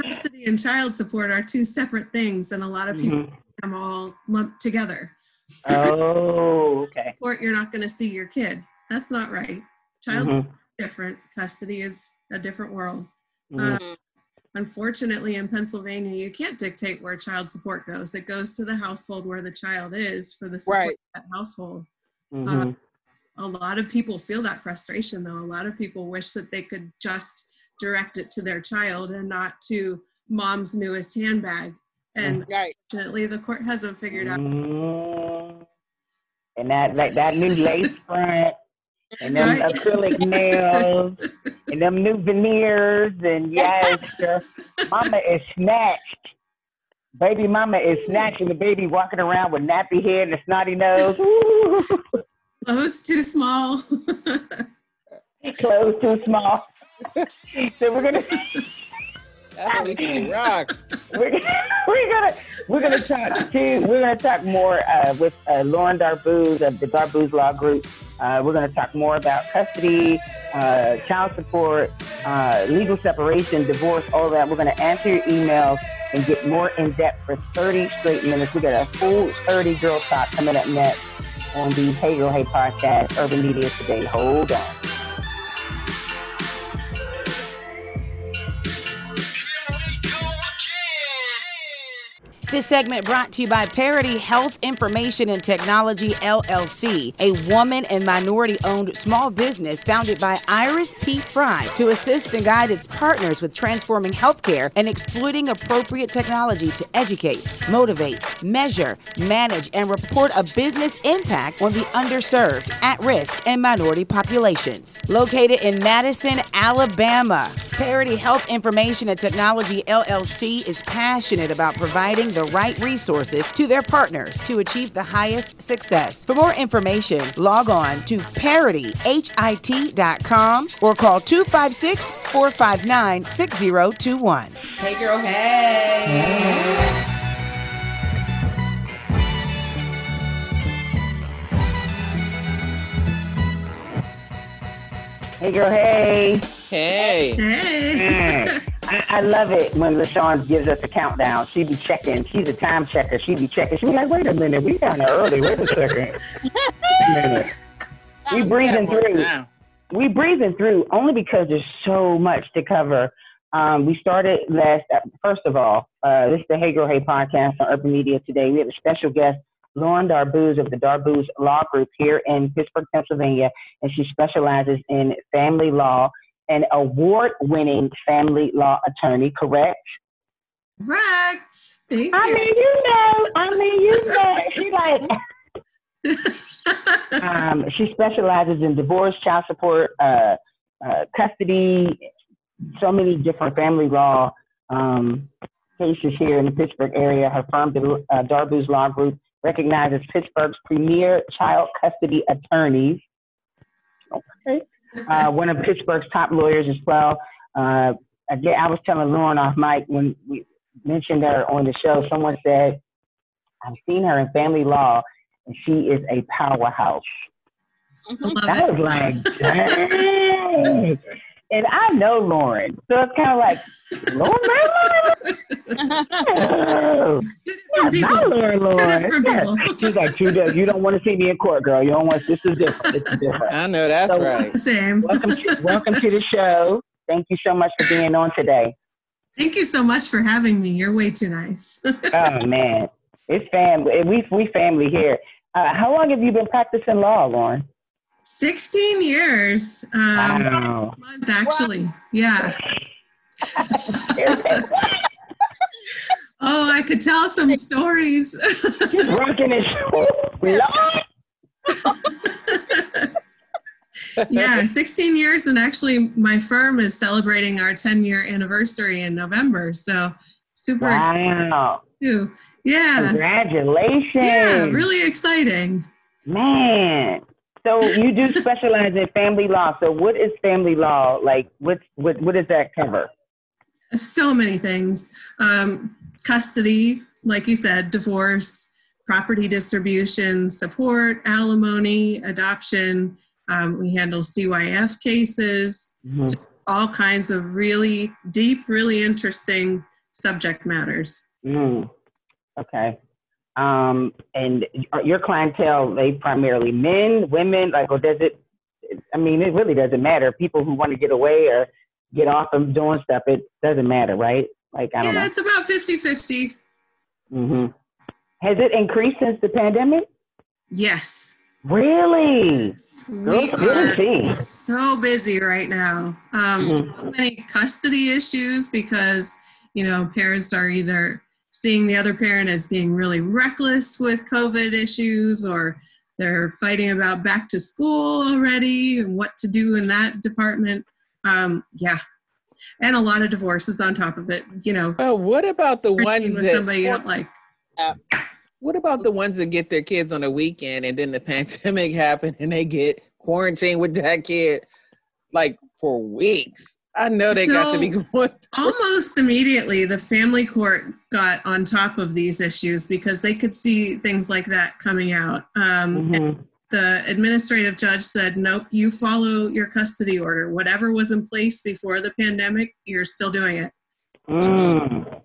custody and child support are two separate things, and a lot of people Mhm. them all lumped together. Oh, okay. Support, you're not going to see your kid. That's not right. Child Mhm. support is different. Custody is a different world. Mhm. Uh, unfortunately, in Pennsylvania, you can't dictate where child support goes. It goes to the household where the child is for the support Right. of that household. Mhm. A lot of people feel that frustration, though. A lot of people wish that they could just direct it to their child and not to mom's newest handbag. And Right. unfortunately, the court hasn't figured out. Mm. And that like that new lace front and them Right. acrylic nails and them new veneers and yes, the mama is snatched. Baby mama is snatching the baby walking around with nappy hair and a snotty nose. Ooh, Clothes too small. clothes too small. so we're gonna That's Lisa Rock. we're, we're gonna we're gonna talk to we're gonna talk more uh, with uh, Lauren Darbouz of the Darbouz Law Group. Uh, we're gonna talk more about custody, uh, child support, uh, legal separation, divorce, all that. We're gonna answer your emails and get more in depth for 30 straight minutes. We got a full 30 girl talk coming up next on the Hey Girl Hey podcast, Urban Media Today. Hold on. This segment brought to you by Parity Health Information and Technology LLC, a woman and minority owned small business founded by Iris P. Fry to assist and guide its partners with transforming healthcare and exploiting appropriate technology to educate, motivate, measure, manage, and report a business impact on the underserved, at risk, and minority populations. Located in Madison, Alabama, Parity Health Information and Technology LLC is passionate about providing the right resources to their partners to achieve the highest success. For more information, log on to parityhit.com or call 256 459 6021. Hey, girl, hey. Hey girl, hey. Hey. Hey. I, I love it when LaShawn gives us a countdown. She be checking. She's a time checker. She be checking. She be like, wait a minute, we kind of early. Wait a second. Wait a minute. We breathing through. time. We breathing through only because there's so much to cover. Um, we started last. Uh, first of all, uh, this is the Hey Girl Hey podcast on Urban Media today. We have a special guest, Lauren Darbouz of the Darbouz Law Group here in Pittsburgh, Pennsylvania, and she specializes in family law. An award-winning family law attorney, correct? Correct. Thank I you. mean, you know, I mean, you know, she like um, she specializes in divorce, child support, uh, uh, custody, so many different family law um, cases here in the Pittsburgh area. Her firm, the uh, Darbouz Law Group, recognizes Pittsburgh's premier child custody attorneys. Okay. Uh, one of Pittsburgh's top lawyers as well. Uh, again, I was telling Lauren off mic when we mentioned her on the show. Someone said, "I've seen her in family law, and she is a powerhouse." Love I it. was like, dang. And I know Lauren. So it's kind of like, Lauren, Lauren? Two Yeah, different not people. Lauren, Lauren. different Yeah. people. She's like, you don't, you don't want to see me in court, girl. You don't want, this is different. This is different. I know that's So- right. Same. Welcome to, welcome to the show. Thank you so much for being on today. Thank you so much for having me. You're way too nice. Oh, man. It's family. We, we family here. Uh, how long have you been practicing law, Lauren? 16 years. Um, Wow. month actually. Yeah. Oh, I could tell some stories. She's rocking it. Yeah, 16 years. And actually, my firm is celebrating our 10 year anniversary in November. So super excited Wow. too. Yeah. Congratulations. Yeah, really exciting. Man. So you do specialize in family law. So what is family law? Like what what what does that cover? So many things. Um, custody, like you said, divorce, property distribution, support, alimony, adoption. Um, we handle CYF cases, all kinds of really deep, really interesting subject matters. Mm. Okay. Um, and your clientele, they primarily men, women, like, or does it, I mean, it really doesn't matter. People who want to get away or get off of doing stuff, it doesn't matter, right? Like, I don't Yeah, know. it's about 50 50. hmm Has it increased since the pandemic? Yes. Really? We are so busy right now. Um, Mhm. So many custody issues because, you know, parents are either seeing the other parent as being really reckless with COVID issues or they're fighting about back to school already and what to do in that department. Um, yeah. And a lot of divorces on top of it, you know, Oh, what about the ones with that? somebody you don't like. What about the ones that get their kids on a weekend and then the pandemic happened and they get quarantined with that kid like for weeks? I know they got to be So- going. Almost immediately, the family court got on top of these issues because they could see things like that coming out. Um, and Mhm. the administrative judge said, nope, you follow your custody order. Whatever was in place before the pandemic, you're still doing it. Mm.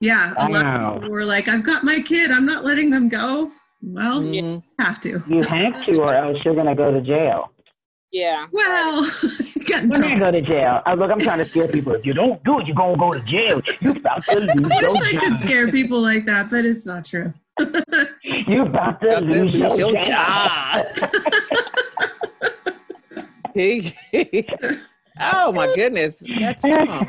Yeah, a lot Wow. of people were like, I've got my kid, I'm not letting them go. Well, you Mhm. have to. You have to, or else you're gonna go to jail. Yeah. Well, get in When I trouble. go to jail, I, look, I'm trying to scare people. If you don't do it, you're gonna go to jail. You about to lose your jail. I wish your I could scare people like that, but it's not true. You about to Got to lose lose your your job. oh my goodness, that's something.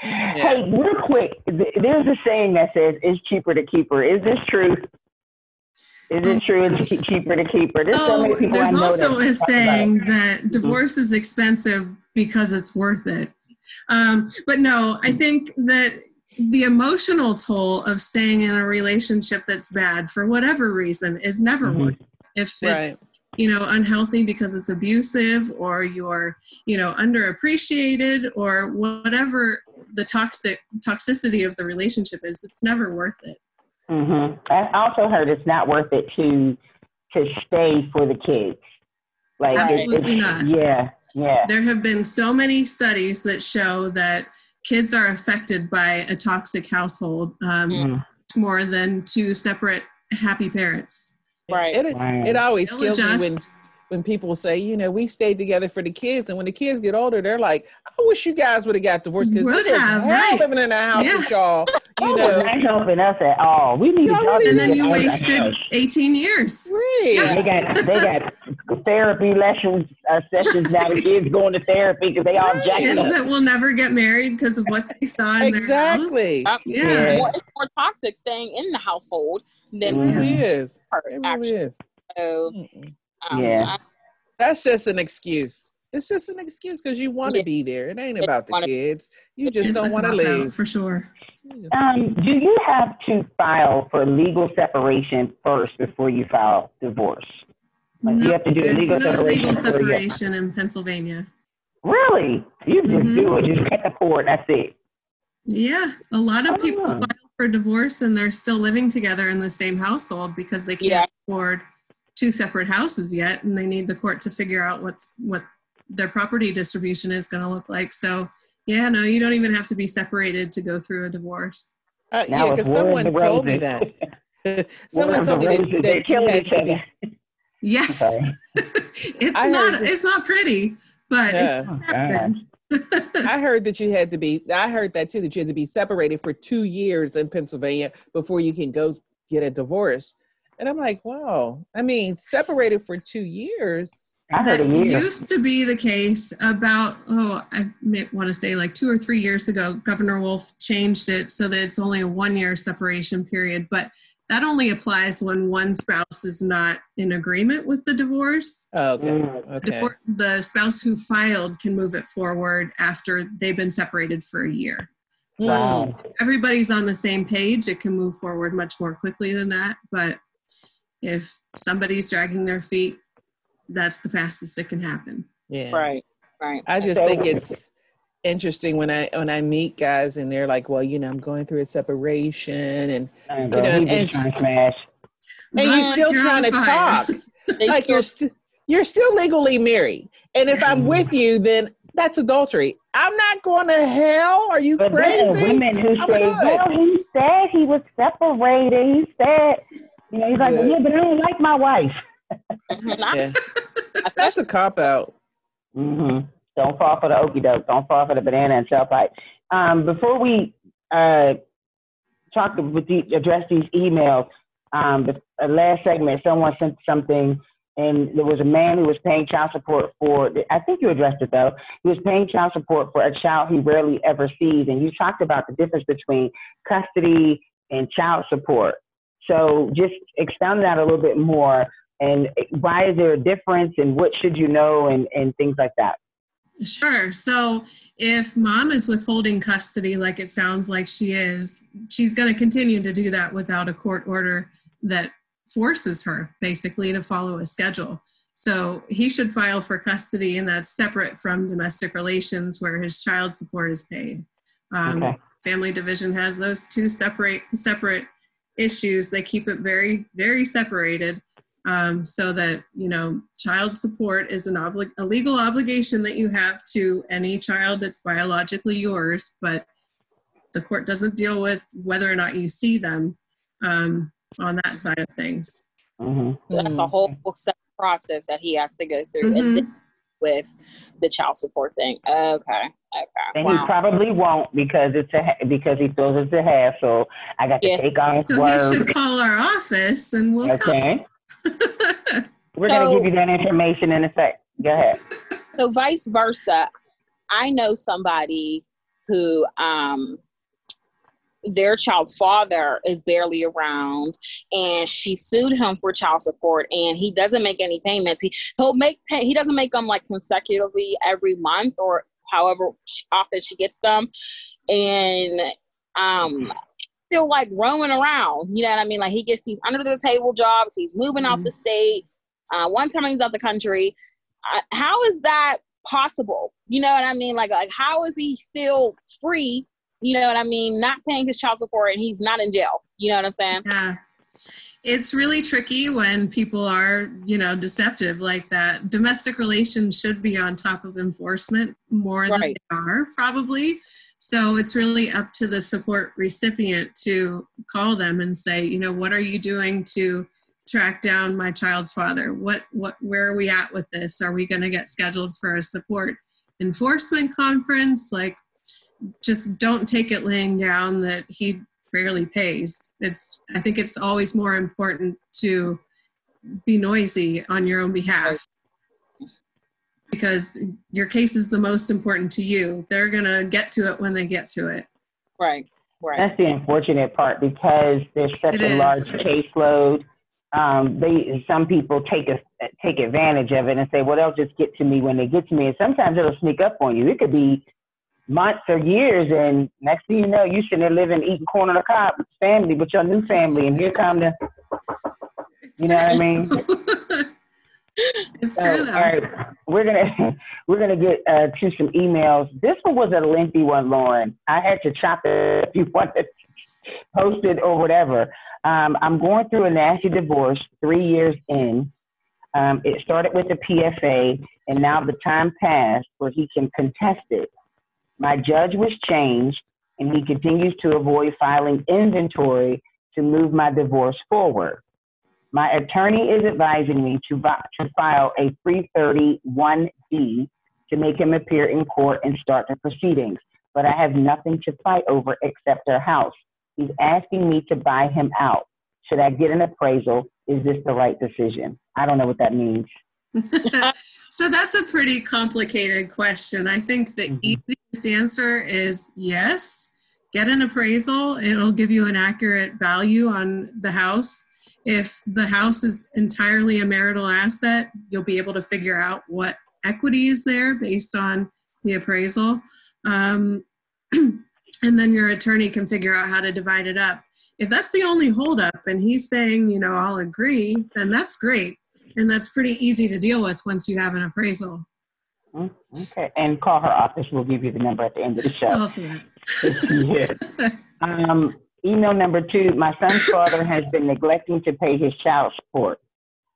Hey, real quick, there's a saying that says it's cheaper to keep her. Is this true? Is it true it's cheaper to keep her? There's so Oh, many people there's also a saying that divorce is expensive because it's worth it. Um, but no, I think that the emotional toll of staying in a relationship that's bad for whatever reason is never Mhm. worth it. If it's Right. you know unhealthy because it's abusive or you're you know underappreciated or whatever the toxic toxicity of the relationship is, it's never worth it. Hmm I also heard it's not worth it to to stay for the kids. Like Absolutely it's, not. Yeah, yeah. There have been so many studies that show that kids are affected by a toxic household um, Mhm. more than two separate happy parents. Right. It, Right. it always They'll kills me when adjust. When people say, you know, we stayed together for the kids, and when the kids get older, they're like, I wish you guys would have got divorced because Would it was have, hell right. living in a house Yeah. with y'all. You Y'all know, not helping us at all. We need Y'all y'all really And then you out of the wasted 18 years. Right. They got they got therapy lessons uh, sessions now. The kids going to therapy because they all Right. jacked Kids up. that will never get married because of what they saw in Exactly. Uh, Yeah. It's, more, it's more toxic staying in the household than. It really is. her, It really actually. is. So, Mm-mm. Um, Yeah. I- That's just an excuse. It's just an excuse because you want to Yeah. be there. It ain't about the kids. You just house. don't want to leave. For sure. Um, do you have to file for legal separation first before you file divorce? Like, you have to do a There's legal no separation legal separation in Pennsylvania. Really? You just Mhm. do it. You just cut the cord. That's it. Yeah, a lot of people Oh. file for divorce and they're still living together in the same household because they can't Yeah. afford two separate houses yet, and they need the court to figure out what's what their property distribution is going to look like. So, yeah, no, you don't even have to be separated to go through a divorce. Uh, Now yeah, because someone of the told me that. Someone told me roses. that, They're that you killing had each to be. other. Yes, it's I not it's not pretty, but Yeah. Oh, it happened. I heard that you had to be. I heard that too. That you had to be separated for two years in Pennsylvania before you can go get a divorce. And I'm like, wow. I mean, separated for two years. I that used to be the case about oh i want to say like two or three years ago governor wolf changed it so that it's only a one year separation period but that only applies when one spouse is not in agreement with the divorce Oh, okay. Mm. Okay. Divor- the spouse who filed can move it forward after they've been separated for a year Wow. Mm. everybody's on the same page it can move forward much more quickly than that but if somebody's dragging their feet that's the fastest it can happen Yeah. right. Right. I just So- think it's interesting when I when I meet guys and they're like, well, you know, I'm going through a separation and And, You know, he was and- trying to smash. and you're still you're trying to fire. talk. Like still- you're st- you're still legally married. And if I'm mm-hmm. with you, then that's adultery. I'm not going to hell. Are you But then crazy? women who I'm say, good. well, he said he was separated. He said, you know, he's like, Good. yeah, but I don't like my wife. I- Yeah. That's a cop out. hmm Don't fall for the okey doke. Don't fall for the banana and tailpipe. Um, before we uh, talk with the, address these emails, um, the uh, last segment, someone sent something, and there was a man who was paying child support for. I think you addressed it though. He was paying child support for a child he rarely ever sees, and you talked about the difference between custody and child support. So just expound that a little bit more, and why is there a difference, and what should you know, and and things like that. Sure. So if mom is withholding custody, like it sounds like she is, she's going to continue to do that without a court order that forces her basically to follow a schedule. So he should file for custody, and that's separate from domestic relations, where his child support is paid. Um, Okay. Family division has those two separate separate issues. They keep it very very separated, um, so that you know child support is an obli- a legal obligation that you have to any child that's biologically yours, but the court doesn't deal with whether or not you see them um, on that side of things. hmm That's a whole separate process that he has to go through and Mhm. with the child support thing. Okay. Okay. And he probably won't because it's a ha- because he feels it's a hassle. I got to take on his So he should call our office and we'll. Okay, we're gonna give you that information in a sec. Go ahead. So vice versa, I know somebody who um their child's father is barely around and she sued him for child support and he doesn't make any payments he he'll make pay, he doesn't make them like consecutively every month or however often she gets them. And um still like roaming around you know what i mean? Like he gets these under the table jobs he's moving off the state uh, one time he was out the country. Uh, how is that possible? You know what i mean? Like like how is he still free you know what I mean, not paying his child support and he's not in jail. You know what I'm saying? Yeah. It's really tricky when people are, you know, deceptive like that. Domestic relations should be on top of enforcement more than they are, probably. So it's really up to the support recipient to call them and say, you know, what are you doing to track down my child's father? What what where are we at with this? Are we going to get scheduled for a support enforcement conference? Like just don't take it laying down that he rarely pays. It's I think it's always more important to be noisy on your own behalf because your case is the most important to you. They're going to get to it when they get to it. Right. Right. That's the unfortunate part because there's such It a is. large caseload. Um, they some people take a, take advantage of it and say, "Well, they'll just get to me when they get to me." And sometimes it'll sneak up on you. It could be months or years, and next thing you know, you sitting there living, eating corn on the cob with family, with your new family, and here come the. You know what I mean? it's So, true though. right, we're gonna we're gonna get uh, to some emails. This one was a lengthy one, Lauren. I had to chop it if you wanted to post it or whatever. Um, I'm going through a nasty divorce, three years in. Um, it started with the PFA, and now the time passed where he can contest it. My judge was changed, and he continues to avoid filing inventory to move my divorce forward. My attorney is advising me to, to file a 331D to make him appear in court and start the proceedings, but I have nothing to fight over except our house. He's asking me to buy him out. Should I get an appraisal? Is this the right decision? I don't know what that means. so that's a pretty complicated question. I think the Mhm. easiest answer is yes. Get an appraisal, it'll give you an accurate value on the house. If the house is entirely a marital asset, you'll be able to figure out what equity is there based on the appraisal. Um, and then your attorney can figure out how to divide it up. If that's the only holdup and he's saying, you know, I'll agree, then that's great. And that's pretty easy to deal with once you have an appraisal. Mm, Okay, and call her office. We'll give you the number at the end of the show. That. yes. Um, email number two. My son's father has been neglecting to pay his child support.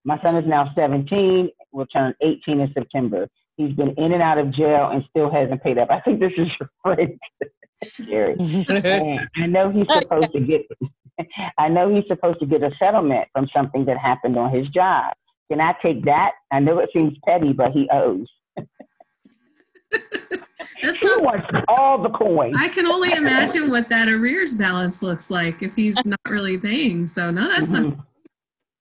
My son is now 17, will turn 18 in September. He's been in and out of jail and still hasn't paid up. I think this is Gary. And I know he's supposed to get. I know he's supposed to get a settlement from something that happened on his job. Can I take that? I know it seems petty, but he owes. That's He not, wants all the coins. I can only imagine what that arrears balance looks like if he's not really paying. So no, that's not. Mhm.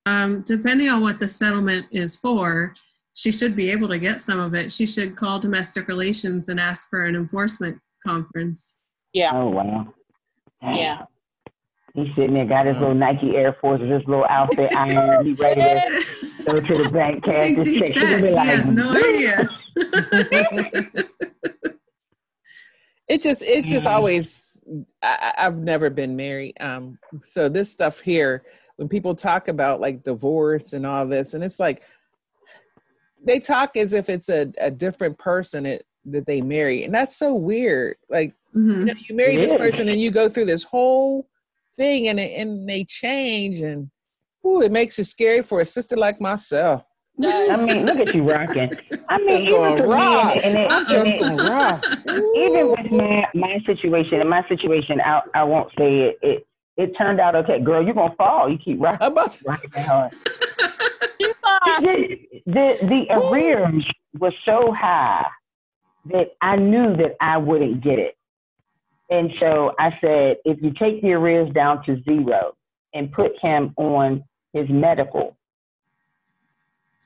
Um, depending on what the settlement is for, she should be able to get some of it. She should call domestic relations and ask for an enforcement conference. Yeah. Oh wow. Yeah. He's sitting there, got his little Nike Air Force, his little outfit iron. He ready to go to the bank, cash Thinks he's check. set. He'll be He has no idea. it's just it's just Mm. always I, I- I've never been married um so this stuff here when people talk about like divorce and all this and it's like they talk as if it's a, a different person it, that they marry, and that's so weird. Like you, Mhm. know, you marry this person and you go through this whole thing, and and they change, and ooh, it makes it scary for a sister like myself. I mean, look at you rocking. I mean, Just going even for me, rock. and it, I'm and just it- going rock. even with my my situation, in my situation, I I won't say it. It it turned out okay, girl. You're gonna fall. You keep rocking, How about rocking that hard. the, the the arrears was so high that I knew that I wouldn't get it. And so I said, if you take the arrears down to zero and put him on his medical,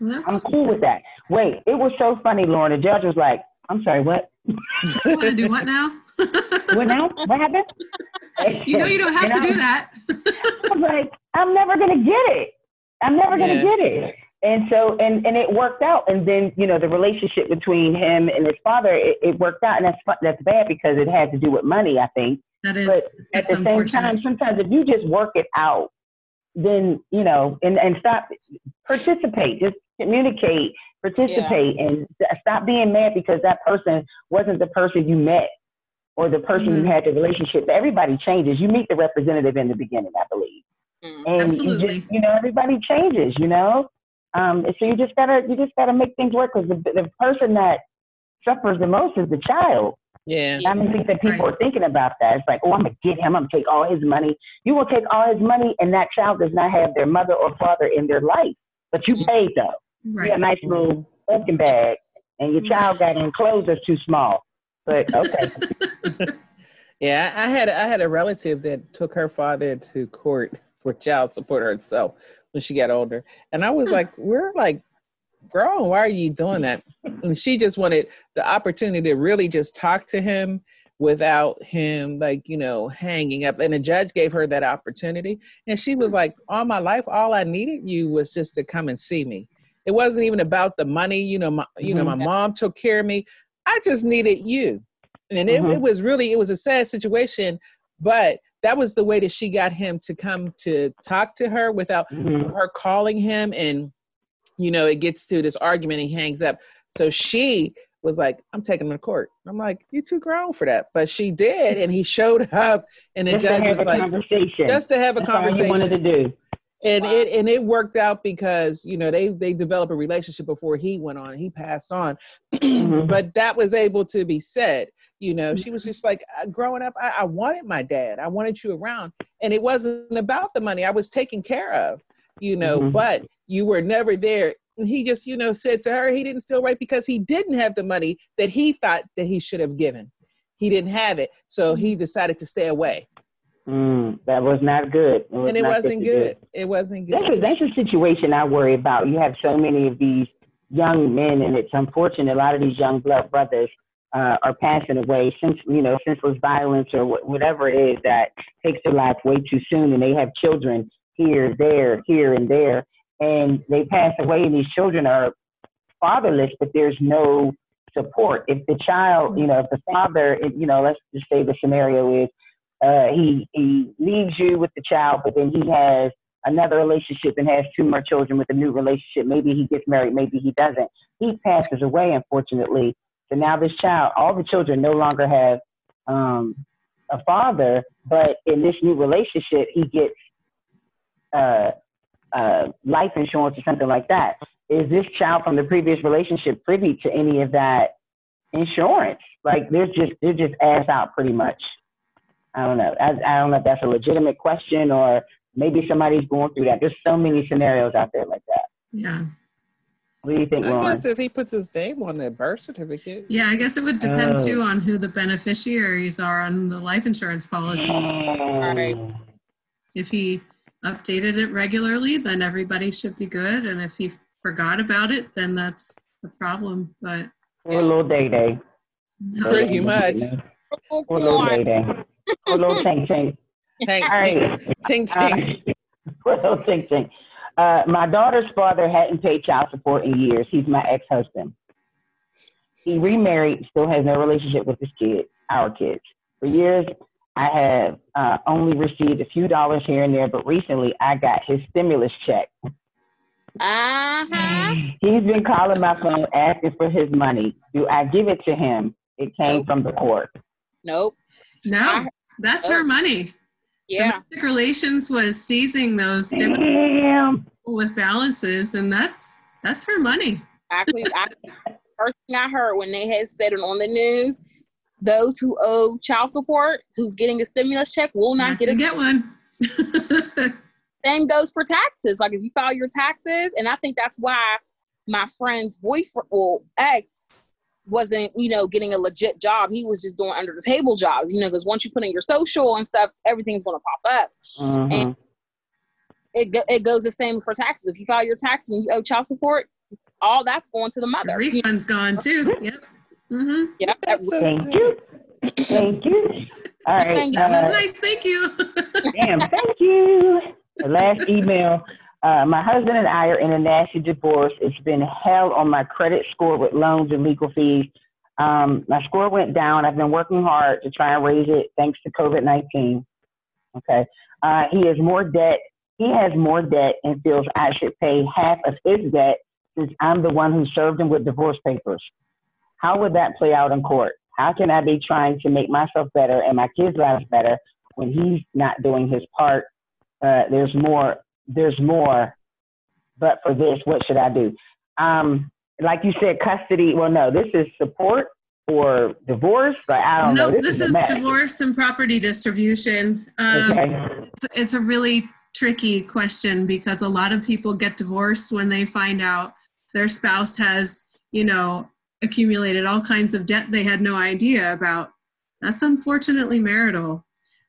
I'm cool with that. Wait, it was so funny, Lauren. The judge was like, I'm sorry, what? want to do what now? What now? What happened? you know you don't have And to I do that. I was like, I'm never gonna get it. I'm never gonna Yeah. get it. And so, and and it worked out. And then, you know, the relationship between him and his father, it, it worked out. And that's that's bad because it had to do with money, I think. That is But at the same time, sometimes if you just work it out, then you know, and and stop participate, just communicate, participate, and stop being mad because that person wasn't the person you met or the person Mhm. you had the relationship. Everybody changes. You meet the representative in the beginning, I believe, Mm. and you Absolutely. just you know everybody changes. You know, um, so you just gotta you just gotta make things work because the the person that suffers the most is the child. Yeah. I don't think that people Right. are thinking about that. It's like, oh, I'm gonna get him. I'm gonna take all his money. You will take all his money, and that child does not have their mother or father in their life. But you mm-hmm. paid though. Right. You got a nice little Birkin bag, and your mm-hmm. child got in clothes that's too small. But okay, Yeah, I had I had a relative that took her father to court for child support herself when she got older, and I was like, "We're like grown. Why are you doing that?" And she just wanted the opportunity to really just talk to him without him like you know hanging up. And the judge gave her that opportunity, and she was like, "All my life, all I needed you was just to come and see me. It wasn't even about the money. You know, my you know my mom took care of me. I just needed you." and it, Mhm. it was really it was a sad situation but that was the way that she got him to come to talk to her without Mhm. her calling him and you know it gets to this argument he hangs up. So she was like i'm taking him to court. I'm like you too grown for that. But she did and he showed up and the just to judge have was a like conversation. just to have a That's all you conversation. wanted to do. and it and it worked out because you know they they developed a relationship before he went on he passed on. Mhm. but that was able to be said you know. She was just like uh, growing up I, I wanted my dad. I wanted you around. And it wasn't about the money. I was taken care of you know. Mhm. but you were never there and he just you know said to her he didn't feel right because he didn't have the money that he thought that he should have given he didn't have it so he decided to stay away Mm, that was not good. was and it wasn't do. good it wasn't good That's a, that's a situation I worry about. You have so many of these young men, and it's unfortunate. A lot of these young blood brothers uh, are passing away since you know senseless violence or wh- whatever it is that takes their life way too soon, and they have children here, there, here, and there, and they pass away, and these children are fatherless, but there's no support. If the child, you know, if the father, you know, let's just say the scenario is uh, he he leaves you with the child, but then he has another relationship and has two more children with a new relationship. Maybe he gets married, maybe he doesn't. He passes away, unfortunately. So now this child, all the children no longer have um, a father, but in this new relationship, he gets uh, uh, life insurance or something like that. Is this child from the previous relationship privy to any of that insurance? Like, there's just they're just ass out pretty much. I don't know. I, I don't know if that's a legitimate question or maybe somebody's going through that. There's so many scenarios out there like that. Yeah. What do you think, I Lauren? guess if he puts his name on the birth certificate. Yeah, I guess it would depend Oh. too on who the beneficiaries are on the life insurance policy. If he updated it regularly, then everybody should be good. And if he forgot about it, then that's the problem. But Poor little Day Day. no, Pretty much. Poor little Day Day. Poor little Tink Tink. Tank, All tank, right. ting, ting. Uh, little Tink Tink. Uh, my daughter's father hadn't paid child support in years. He's my ex-husband. He remarried, still has no relationship with his kid, our kids. For years, I have uh, only received a few dollars here and there, but recently I got his stimulus check. Uh-huh. He's been calling my phone asking for his money. Do I give it to him? It came Nope. from the court. Nope. No, I- that's her money. Yeah. Domestic relations was seizing those stimulus Damn. with balances, and that's that's her money. Actually, I, first thing I heard when they had said it on the news, those who owe child support, who's getting a stimulus check, will not Not get a gonna get one. Same goes for taxes. Like if you file your taxes, and I think that's why my friend's boyfriend, well, ex, wasn't you know getting a legit job. He was just doing under the table jobs, you know, because once you put in your social and stuff, everything's gonna pop up. Mhm. It go, it goes the same for taxes. If you file your taxes and you owe child support, all that's going to the The mother. refund's gone too. Yep. Mm-hmm. Yeah, That's so Thank sad. you. Thank you. All right. Thank you. That was uh, nice. Thank you. Damn, thank you. The last email. Uh, my husband and I are in a nasty divorce. It's been hell on my credit score with loans and legal fees. Um, my score went down. I've been working hard to try and raise it thanks to COVID 19. Okay. Uh, he has more debt. He has more debt and feels I should pay half of his debt since I'm the one who served him with divorce papers. How would that play out in court? How can I be trying to make myself better and my kids' lives better when he's not doing his part? Uh, there's more. There's more. But for this, what should I do? Um, like you said, custody. Well, no, this is support or divorce. But I don't no, know. this, a is mess. divorce and property distribution. Um, Okay. it's, it's a really tricky question because a lot of people get divorced when they find out their spouse has, you know, accumulated all kinds of debt they had no idea about. That's unfortunately marital.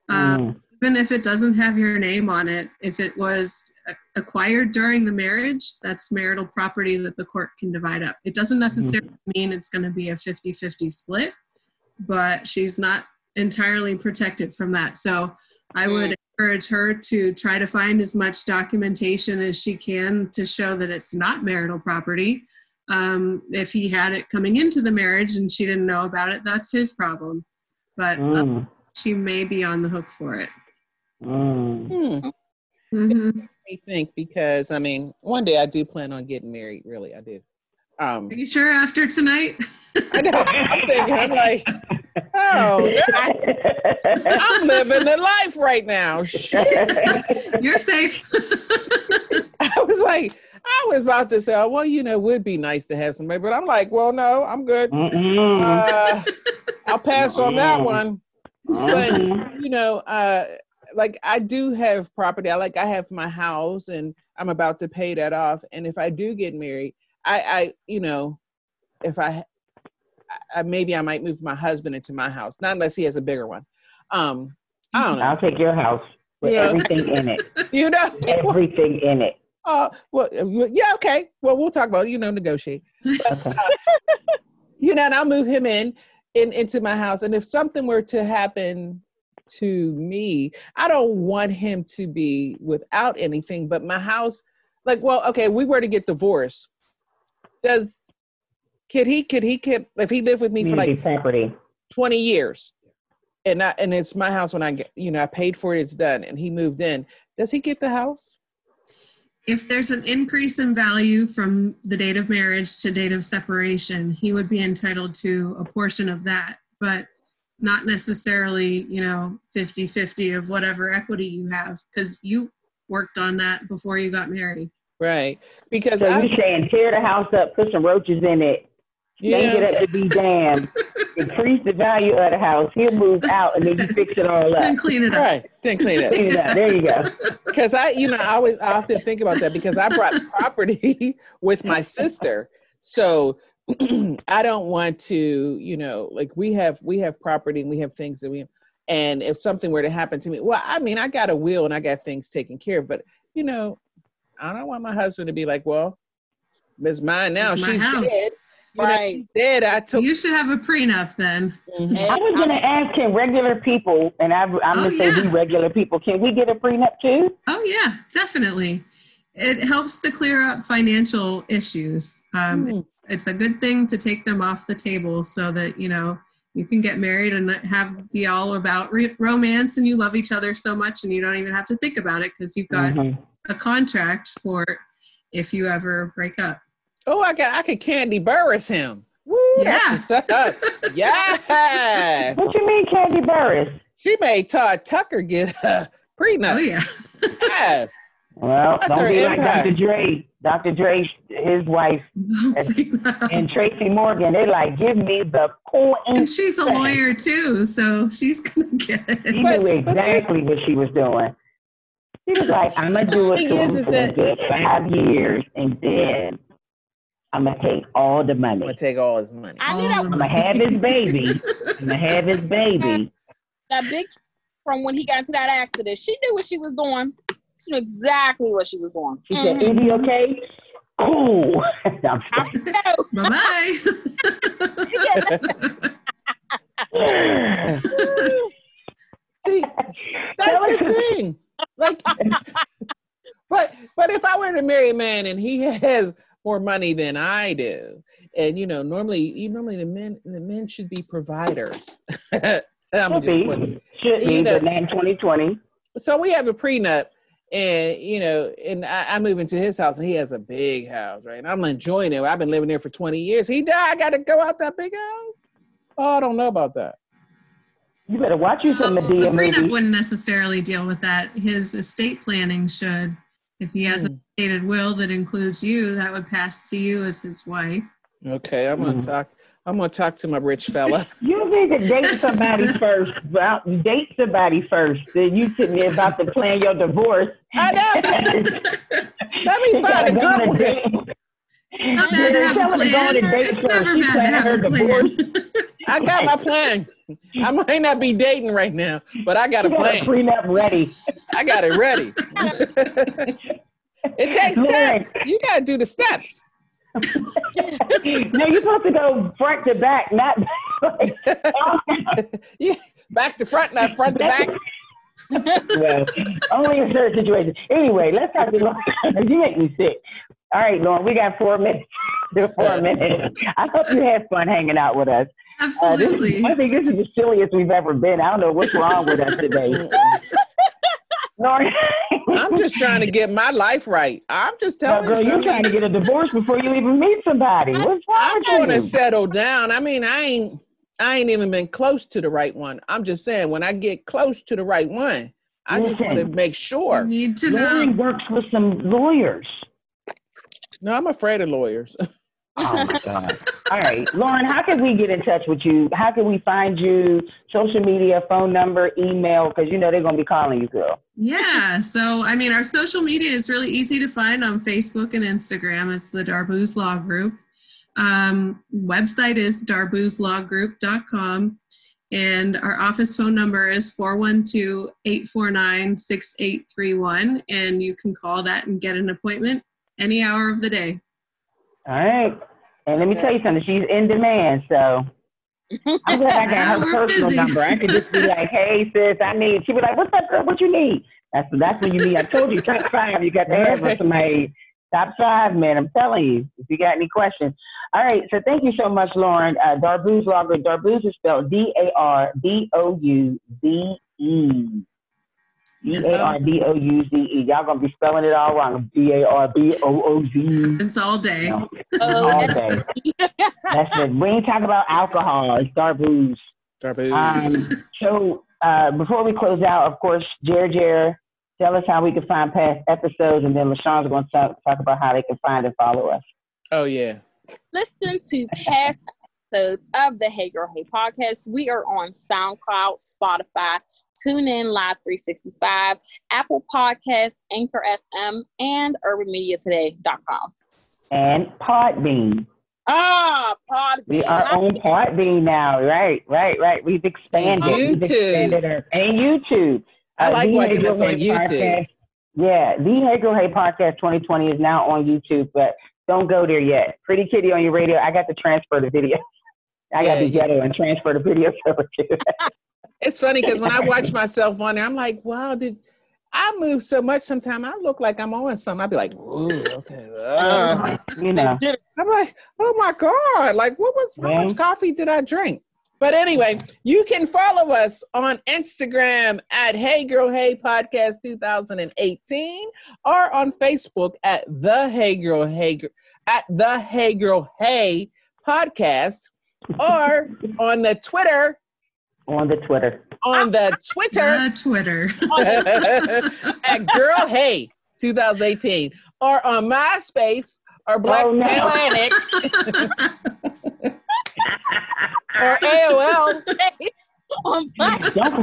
Um, Mm. even if it doesn't have your name on it, if it was acquired during the marriage, that's marital property that the court can divide up. It doesn't necessarily mean it's going to be a 50 50 split, but she's not entirely protected from that. So I would encourage her to try to find as much documentation as she can to show that it's not marital property. Um, if he had it coming into the marriage and she didn't know about it, that's his problem. But Mm. she may be on the hook for it. Mm. Hmm. hmm Makes me think because I mean, one day I do plan on getting married. Really, I do. Um, Are you sure after tonight? I know. I'm thinking. I'm like, oh, I'm living the life right now. You're safe. I was like, I was about to say, oh, well, you know, it would be nice to have somebody, but I'm like, well, no, I'm good. Uh, I'll pass on that one. But you know, uh, like I do have property. I like I have my house, and I'm about to pay that off. And if I do get married, I, I you know, if I, I maybe I might move my husband into my house, not unless he has a bigger one. Um, I don't know. I'll take your house with Yeah. everything in it. You know, Everything in it. uh, well, uh, yeah, okay. Well, we'll talk about it, you know, negotiate. Okay. you know, and I'll move him in, in into my house. And if something were to happen to me, I don't want him to be without anything. But my house, like, well, okay, we were to get divorced. Does could he could he could if he lived with me for like property. twenty years, and I, and it's my house when I get you know I paid for it, it's done, and he moved in. Does he get the house? if there's an increase in value from the date of marriage to date of separation, he would be entitled to a portion of that, but not necessarily, you know, 50 50 of whatever equity you have, because you worked on that before you got married. Right, because So I, you're saying tear the house up, put some roaches in it, yank yeah. it up to be damned, increase the value of the house. He'll move out and then you fix it all Then up. clean it up. Right, then clean it. Clean it up. There you go. because I, you know, I always I often think about that because I brought property with my sister, so I don't want to, you know, like we have we have property and we have things that we, and if something were to happen to me, well, I mean, I got a will and I got things taken care of, but you know, I don't want my husband to be like, well, it's mine now. It's my She's house. dead. You Right. she's dead. I took. You should have a prenup then. Mhm. I was going to ask, can regular people, and I, I'm Oh, going to say yeah. we regular people, can we get a prenup too? Oh, yeah, definitely. It helps to clear up financial issues. Um, Hmm. it's a good thing to take them off the table so that you know you can get married and have be all about re- romance and you love each other so much and you don't even have to think about it because you've got Mhm. a contract for if you ever break up. Oh, I got I could Kandi Burruss him. Woo, Yeah. that's what's up. yes. What you mean, Kandi Burruss? She made Todd Tucker get a prenup. Oh yeah. Yes. Well, That's don't her be like. Dr. Dre. Dr. Dre, his wife, and Tracy Morgan. They like, give me the coin. and she's a lawyer too, so she's gonna get She it. But- knew exactly what she was doing. She was like, I'm gonna do it Thing to is, him is for a that- good five years, and then I'm gonna take all the money. I'm gonna take all his money. I need that the I'm gonna have his baby. I'm gonna have his baby. that big from when he got into that accident. She knew what she was doing. She knew exactly what she was doing. She said, Mhm. "Is he okay?" Cool. I'm I know. Bye bye. See, that's the thing. Like, but but if I were to marry a man and he has more money than I do, and you know, normally, you normally the men the men should be providers. I'm Should just be. putting- Should be, know- but not in 2020. so we have a prenup and you know and I, I move into his house and he has a big house right and i'm enjoying it i've been living there for 20 years he died i gotta go out that big house oh i don't know about that You better watch you some the Madea prenup movies. wouldn't necessarily deal with that. His estate planning should. If he has a Hmm. stated will that includes you, that would pass to you as his wife. okay i'm gonna Mhm. talk i'm gonna talk to my rich fella You need to date somebody first. Well, date somebody first. Then you sitting there about to plan your divorce. i know let me She find a gotta go good one date. Not bad to Yeah, have a her to go on plan. a date It's first. never bad to have a plan. i got my plan i might not be dating right now but i got a got plan prenup ready. i got it ready it takes time you gotta do the steps no, you're supposed to go front to back, not yeah, back to front, not front to back. well, only in certain situations. Anyway, let's talk to Lauren. you make me sick. All right, Lauren, we got four minutes. Four minutes. I hope you had fun hanging out with us. Uh, this, Absolutely. I think this is the silliest we've ever been. I don't know what's wrong with us today. I'm just trying to get my life right. I'm just telling telling girl, you. you're trying to get a divorce before you even meet somebody. What's wrong I'm with going to settle down. I mean, I ain't, I ain't even been close to the right one. I'm just saying, when I get close to the right one, I just want to Listen. make You sure. need to know. Lauren works with some lawyers. No, I'm afraid of lawyers. Oh my God. All right. Lauren, how can we get in touch with you? How can we find you? Social media, phone number, email, because you know they're gonna be calling you, girl. Yeah. So, I mean, our social media is really easy to find on Facebook and Instagram. It's the Darbouz Law Group. Um, website is darboozlawgroup.com. And our office phone number is 412 849 6831. And you can call that and get an appointment any hour of the day. All right. And let me tell you something, she's in demand, so I'm glad I got her personal busy. number. I could just be like, hey sis, I need she'd be like, What's up, girl? What you need? That's that's when you need. I told you top five, you got to have for somebody. Top five, man. I'm telling you. If you got any questions. All right, so thank you so much, Lauren. Uh Darbouz Law Group. Is spelled D A R B O U Z E. D A R B O U Z E. Y'all gonna be spelling it all wrong. D A R B O O Z E. It's all day. No, Oh, all day. That's it. We ain't talking about alcohol. It's Darbouz. Darboos. Um, so uh, before we close out, of course, Jer Jer, tell us how we can find past episodes, and then LaShawn's going to talk, talk about how they can find and follow us. oh yeah. listen to past episodes of the Hey Girl Hey podcast. We are on SoundCloud, Spotify, TuneIn Live 365, Apple Podcasts, Anchor FM, and UrbanMediaToday.com. And Podbean. Ah, Podbean. We are on Podbean now. Right, right, right. We've expanded. We've expanded our, and YouTube. I like the watching Hey us Girl on Hey YouTube. Podcast- yeah, the Hey Girl Hey Podcast 2020 is now on YouTube, but don't go there yet. Pretty Kitty on your radio. I got to transfer the video. I got to ghetto and transfer the video over to It's funny because when I watch myself on there, I'm like, wow, did I move so much? Sometimes I look like I'm on something. I'd be like, ooh, okay. uh. you know. I'm like, oh my god, like what was how much coffee did I drink? But anyway, you can follow us on Instagram at Hey Girl Hey Podcast 2018 or on Facebook at the Hey Girl Hey at the Hey Girl Hey Podcast or on the Twitter on the Twitter on the Twitter Uh, Twitter. at Girl Hey 2018 or on MySpace or Black Oh, no. Atlantic or AOL. On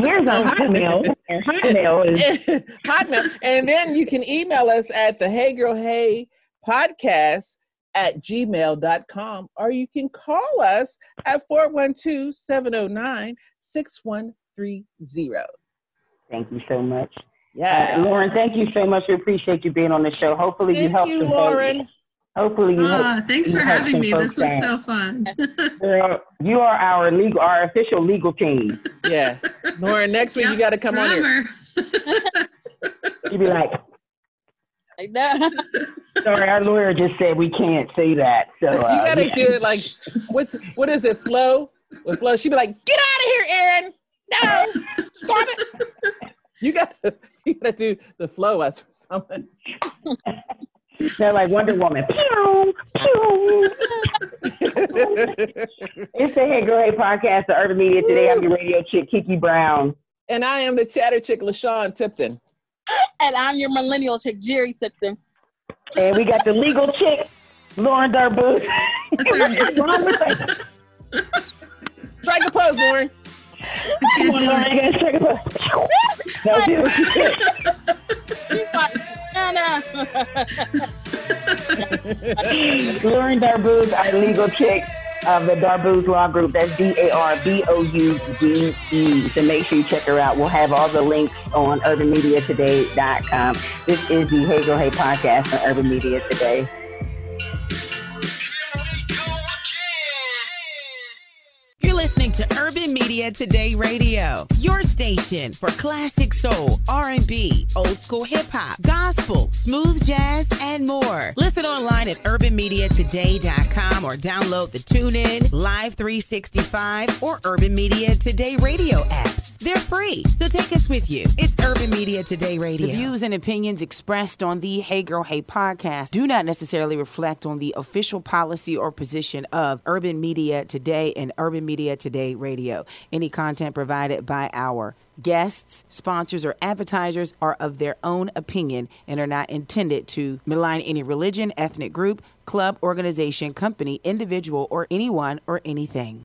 here's our hotmail. Hotmail is Hotmail. And then you can email us at the Hey Girl Hey podcast at gmail.com or you can call us at 412 709 6130. thank you so much. Uh, Yeah. Lauren, thank you so much. We appreciate you being on the show. Hopefully you Thank helped you, some Lauren. folks. Hopefully you Ah, helped. thanks you for helped having me. This was out. so fun. Girl, you are our legal, our official legal team. Yeah. Lauren, next week you got to come on here. You'd be like, Like that. Sorry, our lawyer just said we can't say that. So You uh, got to yeah. do it like, what's what is it, Flo? With Flo, she'd be like, get out of here, Aaron. No, stop it. You got to you got to do the Flo us or something. They're like Wonder Woman. Pew, pew. It's the Hey Girl Hey podcast, the Urban Media Today. I'm your radio chick, Kiki Brown. and I am the chatter chick, LaShawn Tipton. and I'm your millennial chick, Jerry Tipton. And we got the legal chick, Lauren Darboot. That's all right. What's wrong with that? Strike a pose, Lauren. Come on, Lauren, you gotta check it out. No, she what she said. She's like. Lauren Darbouz, our legal chick of the Darbouz Law Group. That's D A R B O U D E. So make sure you check her out. We'll have all the links on urbanmediatoday.com. This is the Hey Girl Hey podcast on Urban Media Today. To Urban Media Today Radio, your station for classic soul, R&B, old school hip hop, gospel, smooth jazz, and more. Listen online at urbanmediatoday.com or download the TuneIn, Live 365, or Urban Media Today Radio apps. They're free, so take us with you. It's Urban Media Today Radio. The views and opinions expressed on the Hey Girl Hey podcast do not necessarily reflect on the official policy or position of Urban Media Today and Urban Media Today Radio. Any content provided by our guests, sponsors, or advertisers are of their own opinion and are not intended to malign any religion, ethnic group, club, organization, company, individual, or anyone or anything.